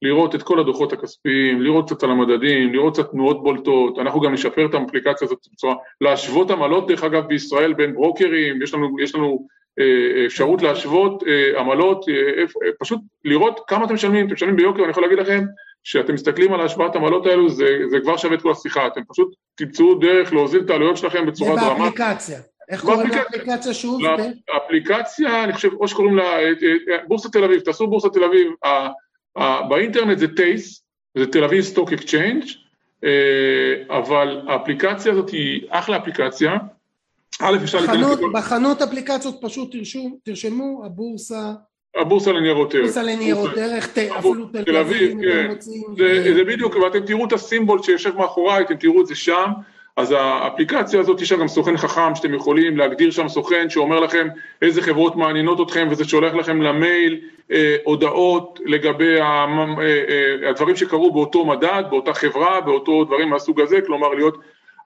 Speaker 4: לראות את כל הדוחות הכספיים, לראות קצת על המדדים, לראות קצת תנועות בולטות, אנחנו גם נשפר את האפליקציה הזאת בצורה, להשוות עמלות דרך אגב בישראל בין ברוקרים, יש לנו, יש לנו אה, אפשרות להשוות אה, עמלות, אה, אה, פשוט לראות כמה אתם משלמים, אתם משלמים ביוקר, אני יכול להגיד לכם שאתם מסתכלים על השוואת עמלות האלו, זה, זה כבר שווה את כל השיחה, אתם פשוט תמצאו דרך להוזיל את העלויות שלכם בצורה דרמטית.
Speaker 3: זה באפליקציה. איך קוראים לאפליקציה שוב?
Speaker 4: האפליקציה, אני חושב, או שקוראים לה אה, בורסת תל אביב, תעשו בורסת תל אביב, באינטרנט זה TASE, זה Tel Aviv Stock Exchange, אבל האפליקציה הזאת היא אחלה אפליקציה.
Speaker 3: א', אפשר להיכנס... בחנות אפליקציות פשוט תרשמו, תרשמו הבורסה...
Speaker 4: הבורסה לניירות ערך.
Speaker 3: הבורסה לניירות ערך, אפילו
Speaker 4: תל אביב, כן. זה בדיוק, ואתם תראו את הסימבול שיושב מאחוריי, אתם תראו את זה שם. אז האפליקציה הזאת יש לה גם סוכן חכם שאתם יכולים להגדיר שם סוכן שאומר לכם איזה חברות מעניינות אתכם וזה שולח לכם למייל אה, הודעות לגבי ה, אה, אה, הדברים שקרו באותו מדד, באותה חברה, באותו דברים מהסוג הזה, כלומר להיות,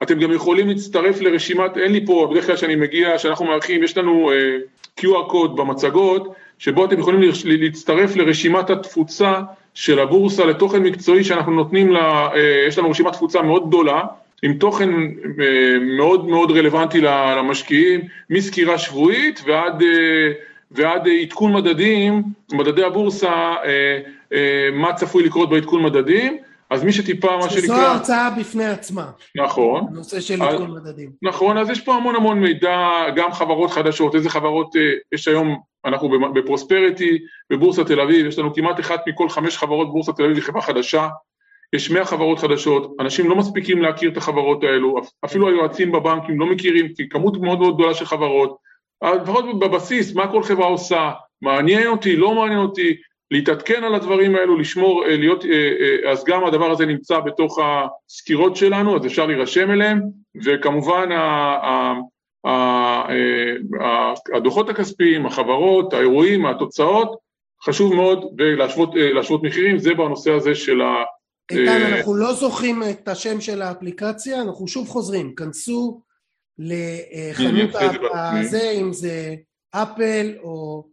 Speaker 4: אתם גם יכולים להצטרף לרשימת, אין לי פה, בדרך כלל שאני מגיע, שאנחנו מארחים, יש לנו אה, QR קוד במצגות, שבו אתם יכולים להצטרף לרשימת התפוצה של הבורסה לתוכן מקצועי שאנחנו נותנים לה, אה, יש לנו רשימת תפוצה מאוד גדולה, עם תוכן אה, מאוד מאוד רלוונטי למשקיעים, מסקירה שבועית ועד, אה, ועד עדכון מדדים, מדדי הבורסה, אה, מה צפוי לקרות בעדכון מדדים, אז מי שטיפה, מה שנקרא...
Speaker 3: שזו הרצאה בפני עצמה.
Speaker 4: נכון.
Speaker 3: נושא של עדכון מדדים.
Speaker 4: נכון, אז יש פה המון המון מידע, גם חברות חדשות, איזה חברות יש היום, אנחנו בפרוספריטי, בבורסה תל אביב, יש לנו כמעט אחת מכל חמש חברות בורסה תל אביב, היא חברה חדשה. יש 100 חברות חדשות, אנשים לא מספיקים להכיר את החברות האלו, אפילו היועצים בבנקים לא מכירים, כי כמות מאוד מאוד גדולה של חברות, לפחות בבסיס, מה כל חברה עושה, מעניין אותי, לא מעניין אותי, להתעדכן על הדברים האלו, לשמור, אה, להיות, אה, אה, אז גם הדבר הזה נמצא בתוך הסקירות שלנו, אז אפשר להירשם אליהם, וכמובן הדוחות הכספיים, החברות, האירועים, התוצאות, חשוב מאוד, ולהשוות מחירים, זה בנושא הזה של ה...
Speaker 3: איתן, אה, אנחנו לא זוכרים את השם של האפליקציה, אנחנו שוב חוזרים, כנסו לחנות הזה, אם זה אפל או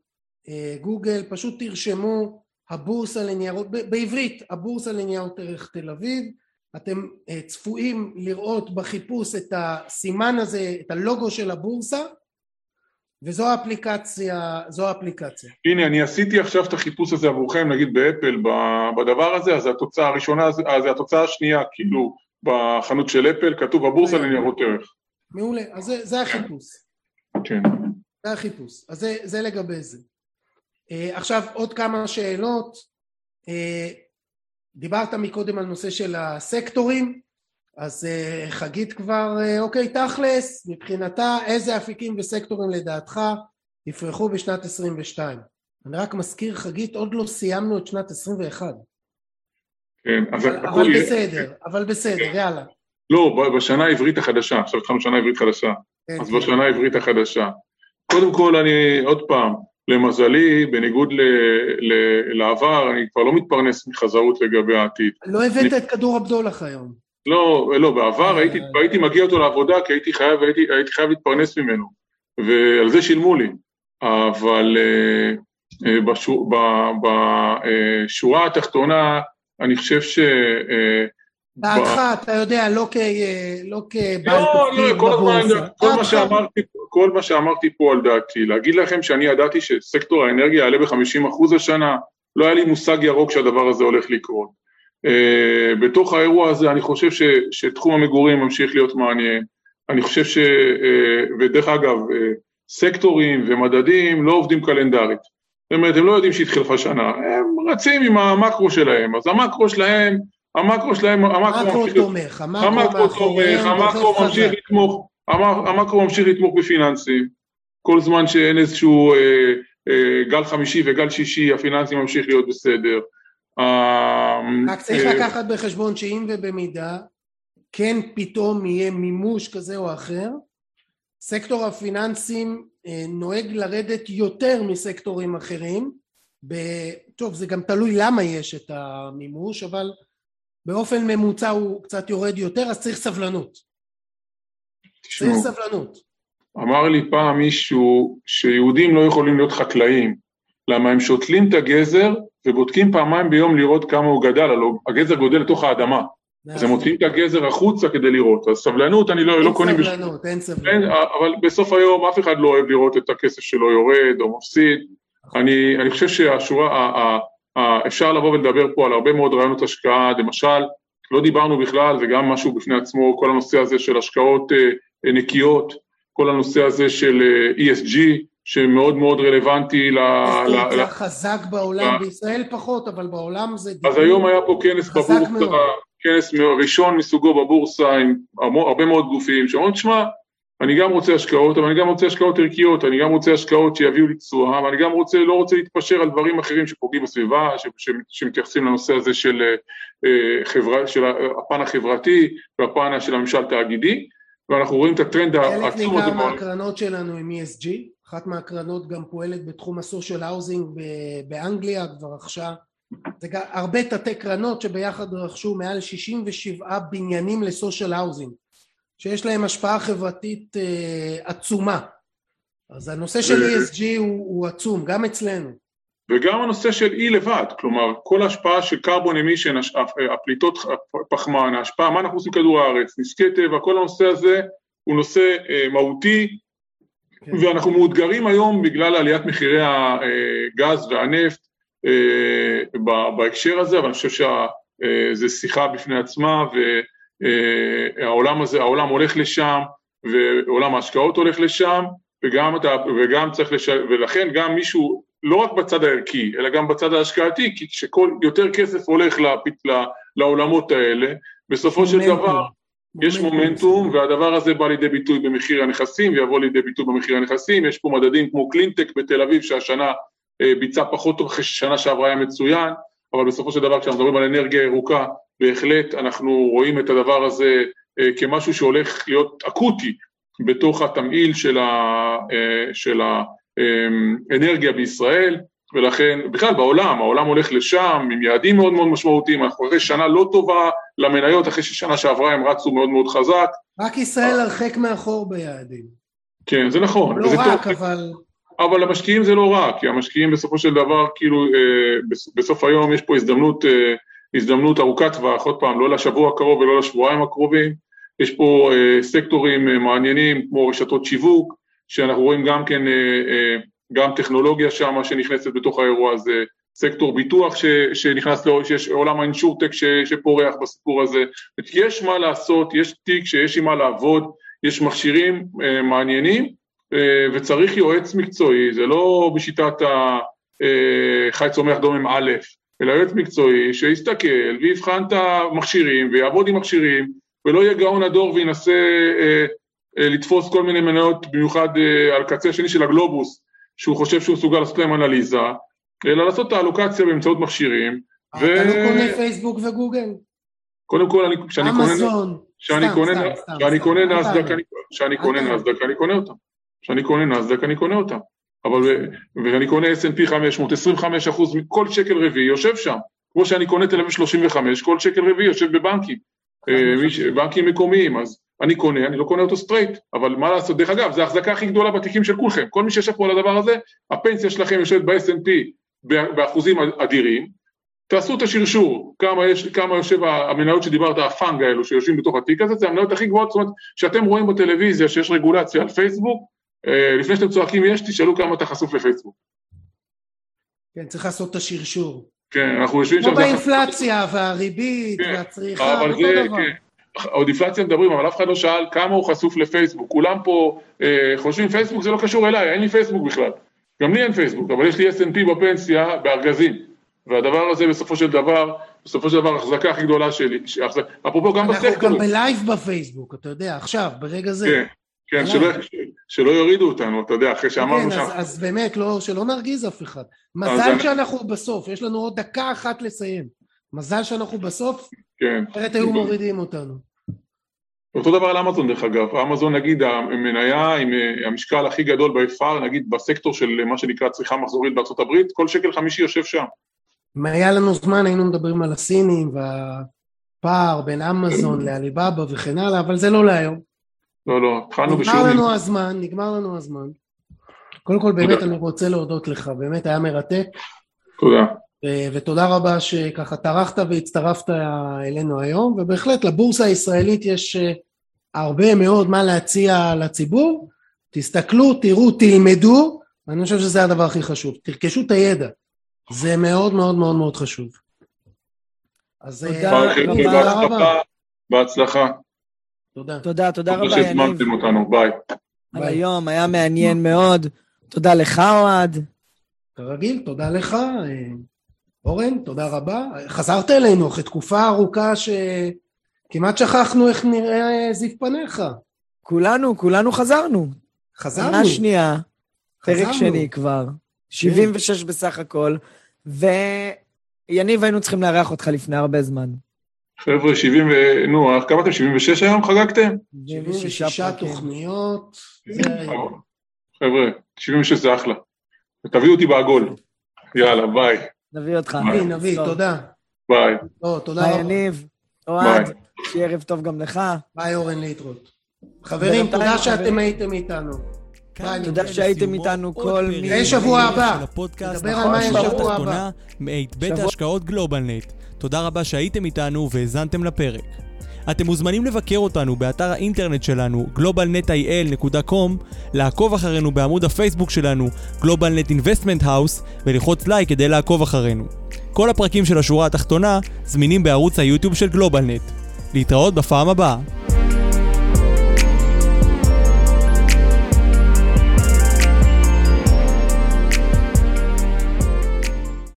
Speaker 3: אה, גוגל, פשוט תרשמו הבורסה לניירות, בעברית, הבורסה לניירות ערך תל אביב, אתם אה, צפויים לראות בחיפוש את הסימן הזה, את הלוגו של הבורסה, וזו האפליקציה, זו האפליקציה.
Speaker 4: הנה, אני עשיתי עכשיו את החיפוש הזה עבורכם, נגיד באפל, בדבר הזה, אז התוצאה הראשונה, אז זה התוצאה השנייה, כאילו, בחנות של אפל, כתוב הבורסה לניירות ערך.
Speaker 3: מעולה, אז זה, זה החיפוש.
Speaker 4: כן.
Speaker 3: זה החיפוש, אז זה, זה לגבי זה. Uh, עכשיו עוד כמה שאלות. Uh, דיברת מקודם על נושא של הסקטורים, אז uh, חגית כבר, uh, אוקיי, תכלס, מבחינתה איזה אפיקים וסקטורים לדעתך יפרחו בשנת 22? אני רק מזכיר, חגית, עוד לא סיימנו את שנת 21.
Speaker 4: כן,
Speaker 3: אז אבל, אבל בסדר, אבל בסדר, כן. יאללה.
Speaker 4: לא, בשנה העברית החדשה, עכשיו התחלנו שנה עברית חדשה, כן, אז כן. בשנה העברית החדשה. קודם כל, אני, עוד פעם, למזלי, בניגוד ל, ל, לעבר, אני כבר לא מתפרנס מחזרות לגבי העתיד.
Speaker 3: לא הבאת אני... את כדור הבדולח היום.
Speaker 4: לא, לא, בעבר הייתי, הייתי מגיע אותו לעבודה כי הייתי חייב, הייתי, הייתי חייב להתפרנס ממנו, ועל זה שילמו לי, אבל uh, uh, בשור, בשורה uh, התחתונה, אני חושב ש...
Speaker 3: דעתך, אתה יודע, לא, לא כבעל
Speaker 4: לא, לא, מה, שאמרתי, כל מה שאמרתי פה על דעתי, להגיד לכם שאני ידעתי שסקטור האנרגיה יעלה ב-50% השנה, לא היה לי מושג ירוק שהדבר הזה הולך לקרות. Uh, בתוך האירוע הזה אני חושב ש, שתחום המגורים ממשיך להיות מעניין, אני חושב ש... Uh, ודרך אגב, uh, סקטורים ומדדים לא עובדים קלנדרית. זאת אומרת, הם לא יודעים שהתחלפה שנה, הם רצים עם המקרו שלהם, אז המקרו שלהם, המקרו שלהם,
Speaker 3: המקרו תומך,
Speaker 4: המקרו תומך, המקרו ממשיך לתמוך, המקרו ממשיך לתמוך בפיננסים, כל זמן שאין איזשהו אה, אה, גל חמישי וגל שישי, הפיננסים ממשיך להיות בסדר.
Speaker 3: רק צריך לקחת בחשבון שאם ובמידה כן פתאום יהיה מימוש כזה או אחר, סקטור הפיננסים נוהג לרדת יותר מסקטורים אחרים, ב... טוב זה גם תלוי למה יש את המימוש, אבל באופן ממוצע הוא קצת יורד יותר, אז צריך סבלנות.
Speaker 4: תשמעו,
Speaker 3: צריך סבלנות.
Speaker 4: אמר לי פעם מישהו שיהודים לא יכולים להיות חקלאים, למה הם שותלים את הגזר ובודקים פעמיים ביום לראות כמה הוא גדל, הלוא הגזר גודל לתוך האדמה. אז הם מוציאים את הגזר החוצה כדי לראות. אז סבלנות אני לא, לא קונה...
Speaker 3: אין סבלנות, אין סבלנות.
Speaker 4: אבל בסוף היום אף אחד לא אוהב לראות את הכסף שלו יורד או מפסיד. אני, אני חושב שהשורה, אפשר לבוא ולדבר פה על הרבה מאוד רעיונות השקעה, למשל, לא דיברנו בכלל, זה גם משהו בפני עצמו, כל הנושא הזה של השקעות אה, נקיות, כל הנושא הזה של אה, ESG, שמאוד מאוד רלוונטי ל...
Speaker 3: זה ל... חזק בעולם, בישראל פחות, אבל בעולם זה...
Speaker 4: אז היום היה פה כנס בבורסה, כנס ראשון מסוגו בבורסה עם הרבה מאוד גופים, שאומרים, תשמע, אני גם רוצה השקעות, אבל אני גם רוצה השקעות ערכיות, אני גם רוצה השקעות שיביאו לי תשואה, ואני גם רוצה, לא רוצה להתפשר על דברים אחרים שפוגעים בסביבה, ש, ש, שמתייחסים לנושא הזה של, אה, חברה, של הפן החברתי והפן של הממשל תאגידי, ואנחנו רואים את הטרנד העצום הזה.
Speaker 3: חלק ניכר מהקרנות שלנו עם ESG, אחת מהקרנות גם פועלת בתחום ה social housing באנגליה, כבר רכשה, זה גם הרבה תתי קרנות שביחד רכשו מעל 67 בניינים ל social housing. שיש להם השפעה חברתית אה, עצומה. אז הנושא של ESG הוא, הוא עצום, גם אצלנו.
Speaker 4: וגם הנושא של E לבד, כלומר כל ההשפעה של carbon emission, הפליטות פחמן, ההשפעה, מה אנחנו עושים כדור הארץ, נזקי טבע, כל הנושא הזה הוא נושא אה, מהותי, כן. ואנחנו מאותגרים היום בגלל עליית מחירי הגז והנפט אה, בהקשר הזה, אבל אני חושב שזו שיחה בפני עצמה, ו... אה, העולם הזה, העולם הולך לשם, ועולם ההשקעות הולך לשם, וגם, אתה, וגם צריך לש... ולכן גם מישהו, לא רק בצד הערכי, אלא גם בצד ההשקעתי, כי כשכל יותר כסף הולך לפת, לעולמות האלה, בסופו של דבר יש מומנטום, והדבר הזה בא לידי ביטוי במחיר הנכסים, ויבוא לידי ביטוי במחיר הנכסים, יש פה מדדים כמו קלינטק בתל אביב, שהשנה אה, ביצע פחות טוב אחרי ששנה שעברה היה מצוין, אבל בסופו של דבר כשאנחנו מדברים על אנרגיה ירוקה, בהחלט אנחנו רואים את הדבר הזה אה, כמשהו שהולך להיות אקוטי בתוך התמהיל של, ה, אה, של האנרגיה בישראל, ולכן, בכלל בעולם, העולם הולך לשם עם יעדים מאוד מאוד משמעותיים, אנחנו אחרי שנה לא טובה למניות, אחרי ששנה שעברה הם רצו מאוד מאוד חזק.
Speaker 3: רק ישראל הרחק מאחור ביעדים.
Speaker 4: כן, זה נכון.
Speaker 3: לא רק, טוב. אבל...
Speaker 4: אבל למשקיעים זה לא רק, כי המשקיעים בסופו של דבר, כאילו, אה, בסוף היום יש פה הזדמנות הזדמנות ארוכת טווח, עוד פעם, לא לשבוע הקרוב ולא לשבועיים הקרובים. יש פה אה, סקטורים אה, מעניינים כמו רשתות שיווק, שאנחנו רואים גם כן, אה, אה, גם טכנולוגיה שם שנכנסת בתוך האירוע הזה, סקטור ביטוח ש, שנכנס, לו, שיש עולם האינשורטק שפורח בסיפור הזה. יש מה לעשות, יש תיק שיש עם מה לעבוד, יש מכשירים אה, מעניינים, אה, וצריך יועץ מקצועי, זה לא בשיטת החי אה, צומח דומם א', אלא יועץ מקצועי שיסתכל ויבחן את המכשירים ויעבוד עם מכשירים ולא יהיה גאון הדור וינסה אה, אה, לתפוס כל מיני מניות, במיוחד אה, על קצה השני של הגלובוס, שהוא חושב שהוא מסוגל לעשות להם אנליזה, אלא לעשות את האלוקציה באמצעות מכשירים.
Speaker 3: אתה ו... לא קונה פייסבוק וגוגל?
Speaker 4: קודם כל, אני, כשאני אמזון, קונה, כשאני קונה נסדק, כשאני קונה נסדק, אני קונה אותם. כשאני קונה נסדק, אני קונה אותם. אבל, ואני קונה S&P 500, 25 אחוז מכל שקל רביעי יושב שם. כמו שאני קונה תל אביב 35, כל שקל רביעי יושב בבנקים, אה, בנקים מקומיים, אז אני קונה, אני לא קונה אותו straight, אבל מה לעשות, דרך אגב, זו ההחזקה הכי גדולה בתיקים של כולכם, כל מי שישב פה על הדבר הזה, הפנסיה שלכם יושבת ב-S&P באחוזים אדירים, תעשו את השרשור, כמה, יש, כמה יושב המניות שדיברת, ה FAANG האלו שיושבים בתוך התיק הזה, זה המניות הכי גבוהות, זאת אומרת, שאתם רואים בטלוויזיה שיש רגולציה על פייסבוק, אה, לפני שאתם צועקים יש, תשאלו כמה אתה חשוף לפייסבוק.
Speaker 3: כן, צריך לעשות את השרשור.
Speaker 4: כן, אנחנו יושבים שם...
Speaker 3: כמו באינפלציה והריבית כן, והצריכה, אותו דבר.
Speaker 4: עוד אינפלציה מדברים, אבל אף אחד לא שאל כמה הוא חשוף לפייסבוק. כולם פה אה, חושבים, פייסבוק זה לא קשור אליי, אין לי פייסבוק בכלל. גם לי אין פייסבוק, אבל יש לי S&P בפנסיה בארגזים. והדבר הזה בסופו של דבר, בסופו של דבר ההחזקה הכי גדולה שלי, אפרופו גם בסקטורים.
Speaker 3: אנחנו גם בלייב בפייסבוק, אתה יודע, עכשיו, ברגע זה.
Speaker 4: כן, כן, שלא, שלא יורידו אותנו, אתה יודע, אחרי שאמרנו
Speaker 3: כן,
Speaker 4: שם...
Speaker 3: אז, אז באמת, לא, שלא נרגיז אף אחד. מזל
Speaker 4: אני-
Speaker 3: שאנחנו בסוף, יש לנו עוד דקה אחת לסיים. מזל שאנחנו בסוף,
Speaker 4: כן.
Speaker 3: אחרת היו מורידים אותנו.
Speaker 4: אותו דבר על אמזון דרך אגב, אמזון נגיד המניה עם אה, המשקל הכי גדול ב-FR, נגיד בסקטור של אה, מה שנקרא צריכה מחזורית בארצות הברית, כל שקל חמישי יושב שם.
Speaker 3: אם היה לנו זמן היינו מדברים על הסינים והפער בין אמזון לעליבאבא וכן הלאה, אבל זה לא להיום.
Speaker 4: לא, לא, התחלנו
Speaker 3: נגמר
Speaker 4: בשיעור...
Speaker 3: לנו הזמן, נגמר לנו הזמן. קודם כל באמת אני רוצה להודות לך, באמת היה מרתק,
Speaker 4: תודה.
Speaker 3: ו- ותודה רבה שככה טרחת והצטרפת אלינו היום, ובהחלט לבורסה הישראלית יש אה, הרבה מאוד מה להציע לציבור. תסתכלו, תראו, תלמדו, ואני חושב שזה הדבר הכי חשוב. תרכשו את הידע, זה מאוד מאוד מאוד מאוד חשוב. אז אה,
Speaker 2: תודה רבה.
Speaker 3: תודה רבה.
Speaker 4: בהצלחה.
Speaker 3: תודה.
Speaker 2: תודה, תודה
Speaker 4: תודה
Speaker 2: רבה, יניב,
Speaker 4: שהזמנתם אותנו, ביי.
Speaker 2: על
Speaker 3: ביי.
Speaker 2: היום, היה מעניין מאוד. תודה לך, אוהד.
Speaker 3: כרגיל, תודה לך. אורן, תודה רבה. חזרת אלינו אחרי תקופה ארוכה שכמעט שכחנו איך נראה זיו פניך.
Speaker 2: כולנו, כולנו חזרנו.
Speaker 3: חזרנו.
Speaker 2: עונה שנייה, פרק
Speaker 3: חזרנו.
Speaker 2: שני כבר. 76 בסך הכל. ויניב, היינו צריכים לארח אותך לפני הרבה זמן.
Speaker 4: חבר'ה, 70 ו... נו, כמה אתם? 76 היום חגגתם?
Speaker 3: 76
Speaker 2: פרקים.
Speaker 3: תוכניות. זה היום.
Speaker 4: חבר'ה, 76 זה אחלה. ותביאו אותי בעגול. יאללה, ביי.
Speaker 2: נביא אותך.
Speaker 3: נביא, נביא. תודה.
Speaker 4: ביי.
Speaker 3: לא, תודה
Speaker 2: ביי,
Speaker 3: רבה.
Speaker 2: יניב. אוהד. שיהיה ערב טוב גם לך.
Speaker 3: ביי אורן להתראות. חברים, תודה שאתם. הייתם איתנו.
Speaker 1: כאן
Speaker 3: תודה
Speaker 2: שהייתם איתנו כל מי-
Speaker 3: שבוע הבא. נדבר
Speaker 2: על מה יש
Speaker 3: שבוע
Speaker 1: התחתונה מאת בית ההשקעות גלובלנט. תודה רבה שהייתם איתנו והאזנתם לפרק. אתם מוזמנים לבקר אותנו באתר האינטרנט שלנו globalnetil.com, לעקוב אחרינו בעמוד הפייסבוק שלנו GlobalNet Investment House וללחוץ לייק כדי לעקוב אחרינו. כל הפרקים של השורה התחתונה זמינים בערוץ היוטיוב של גלובלנט. להתראות בפעם הבאה.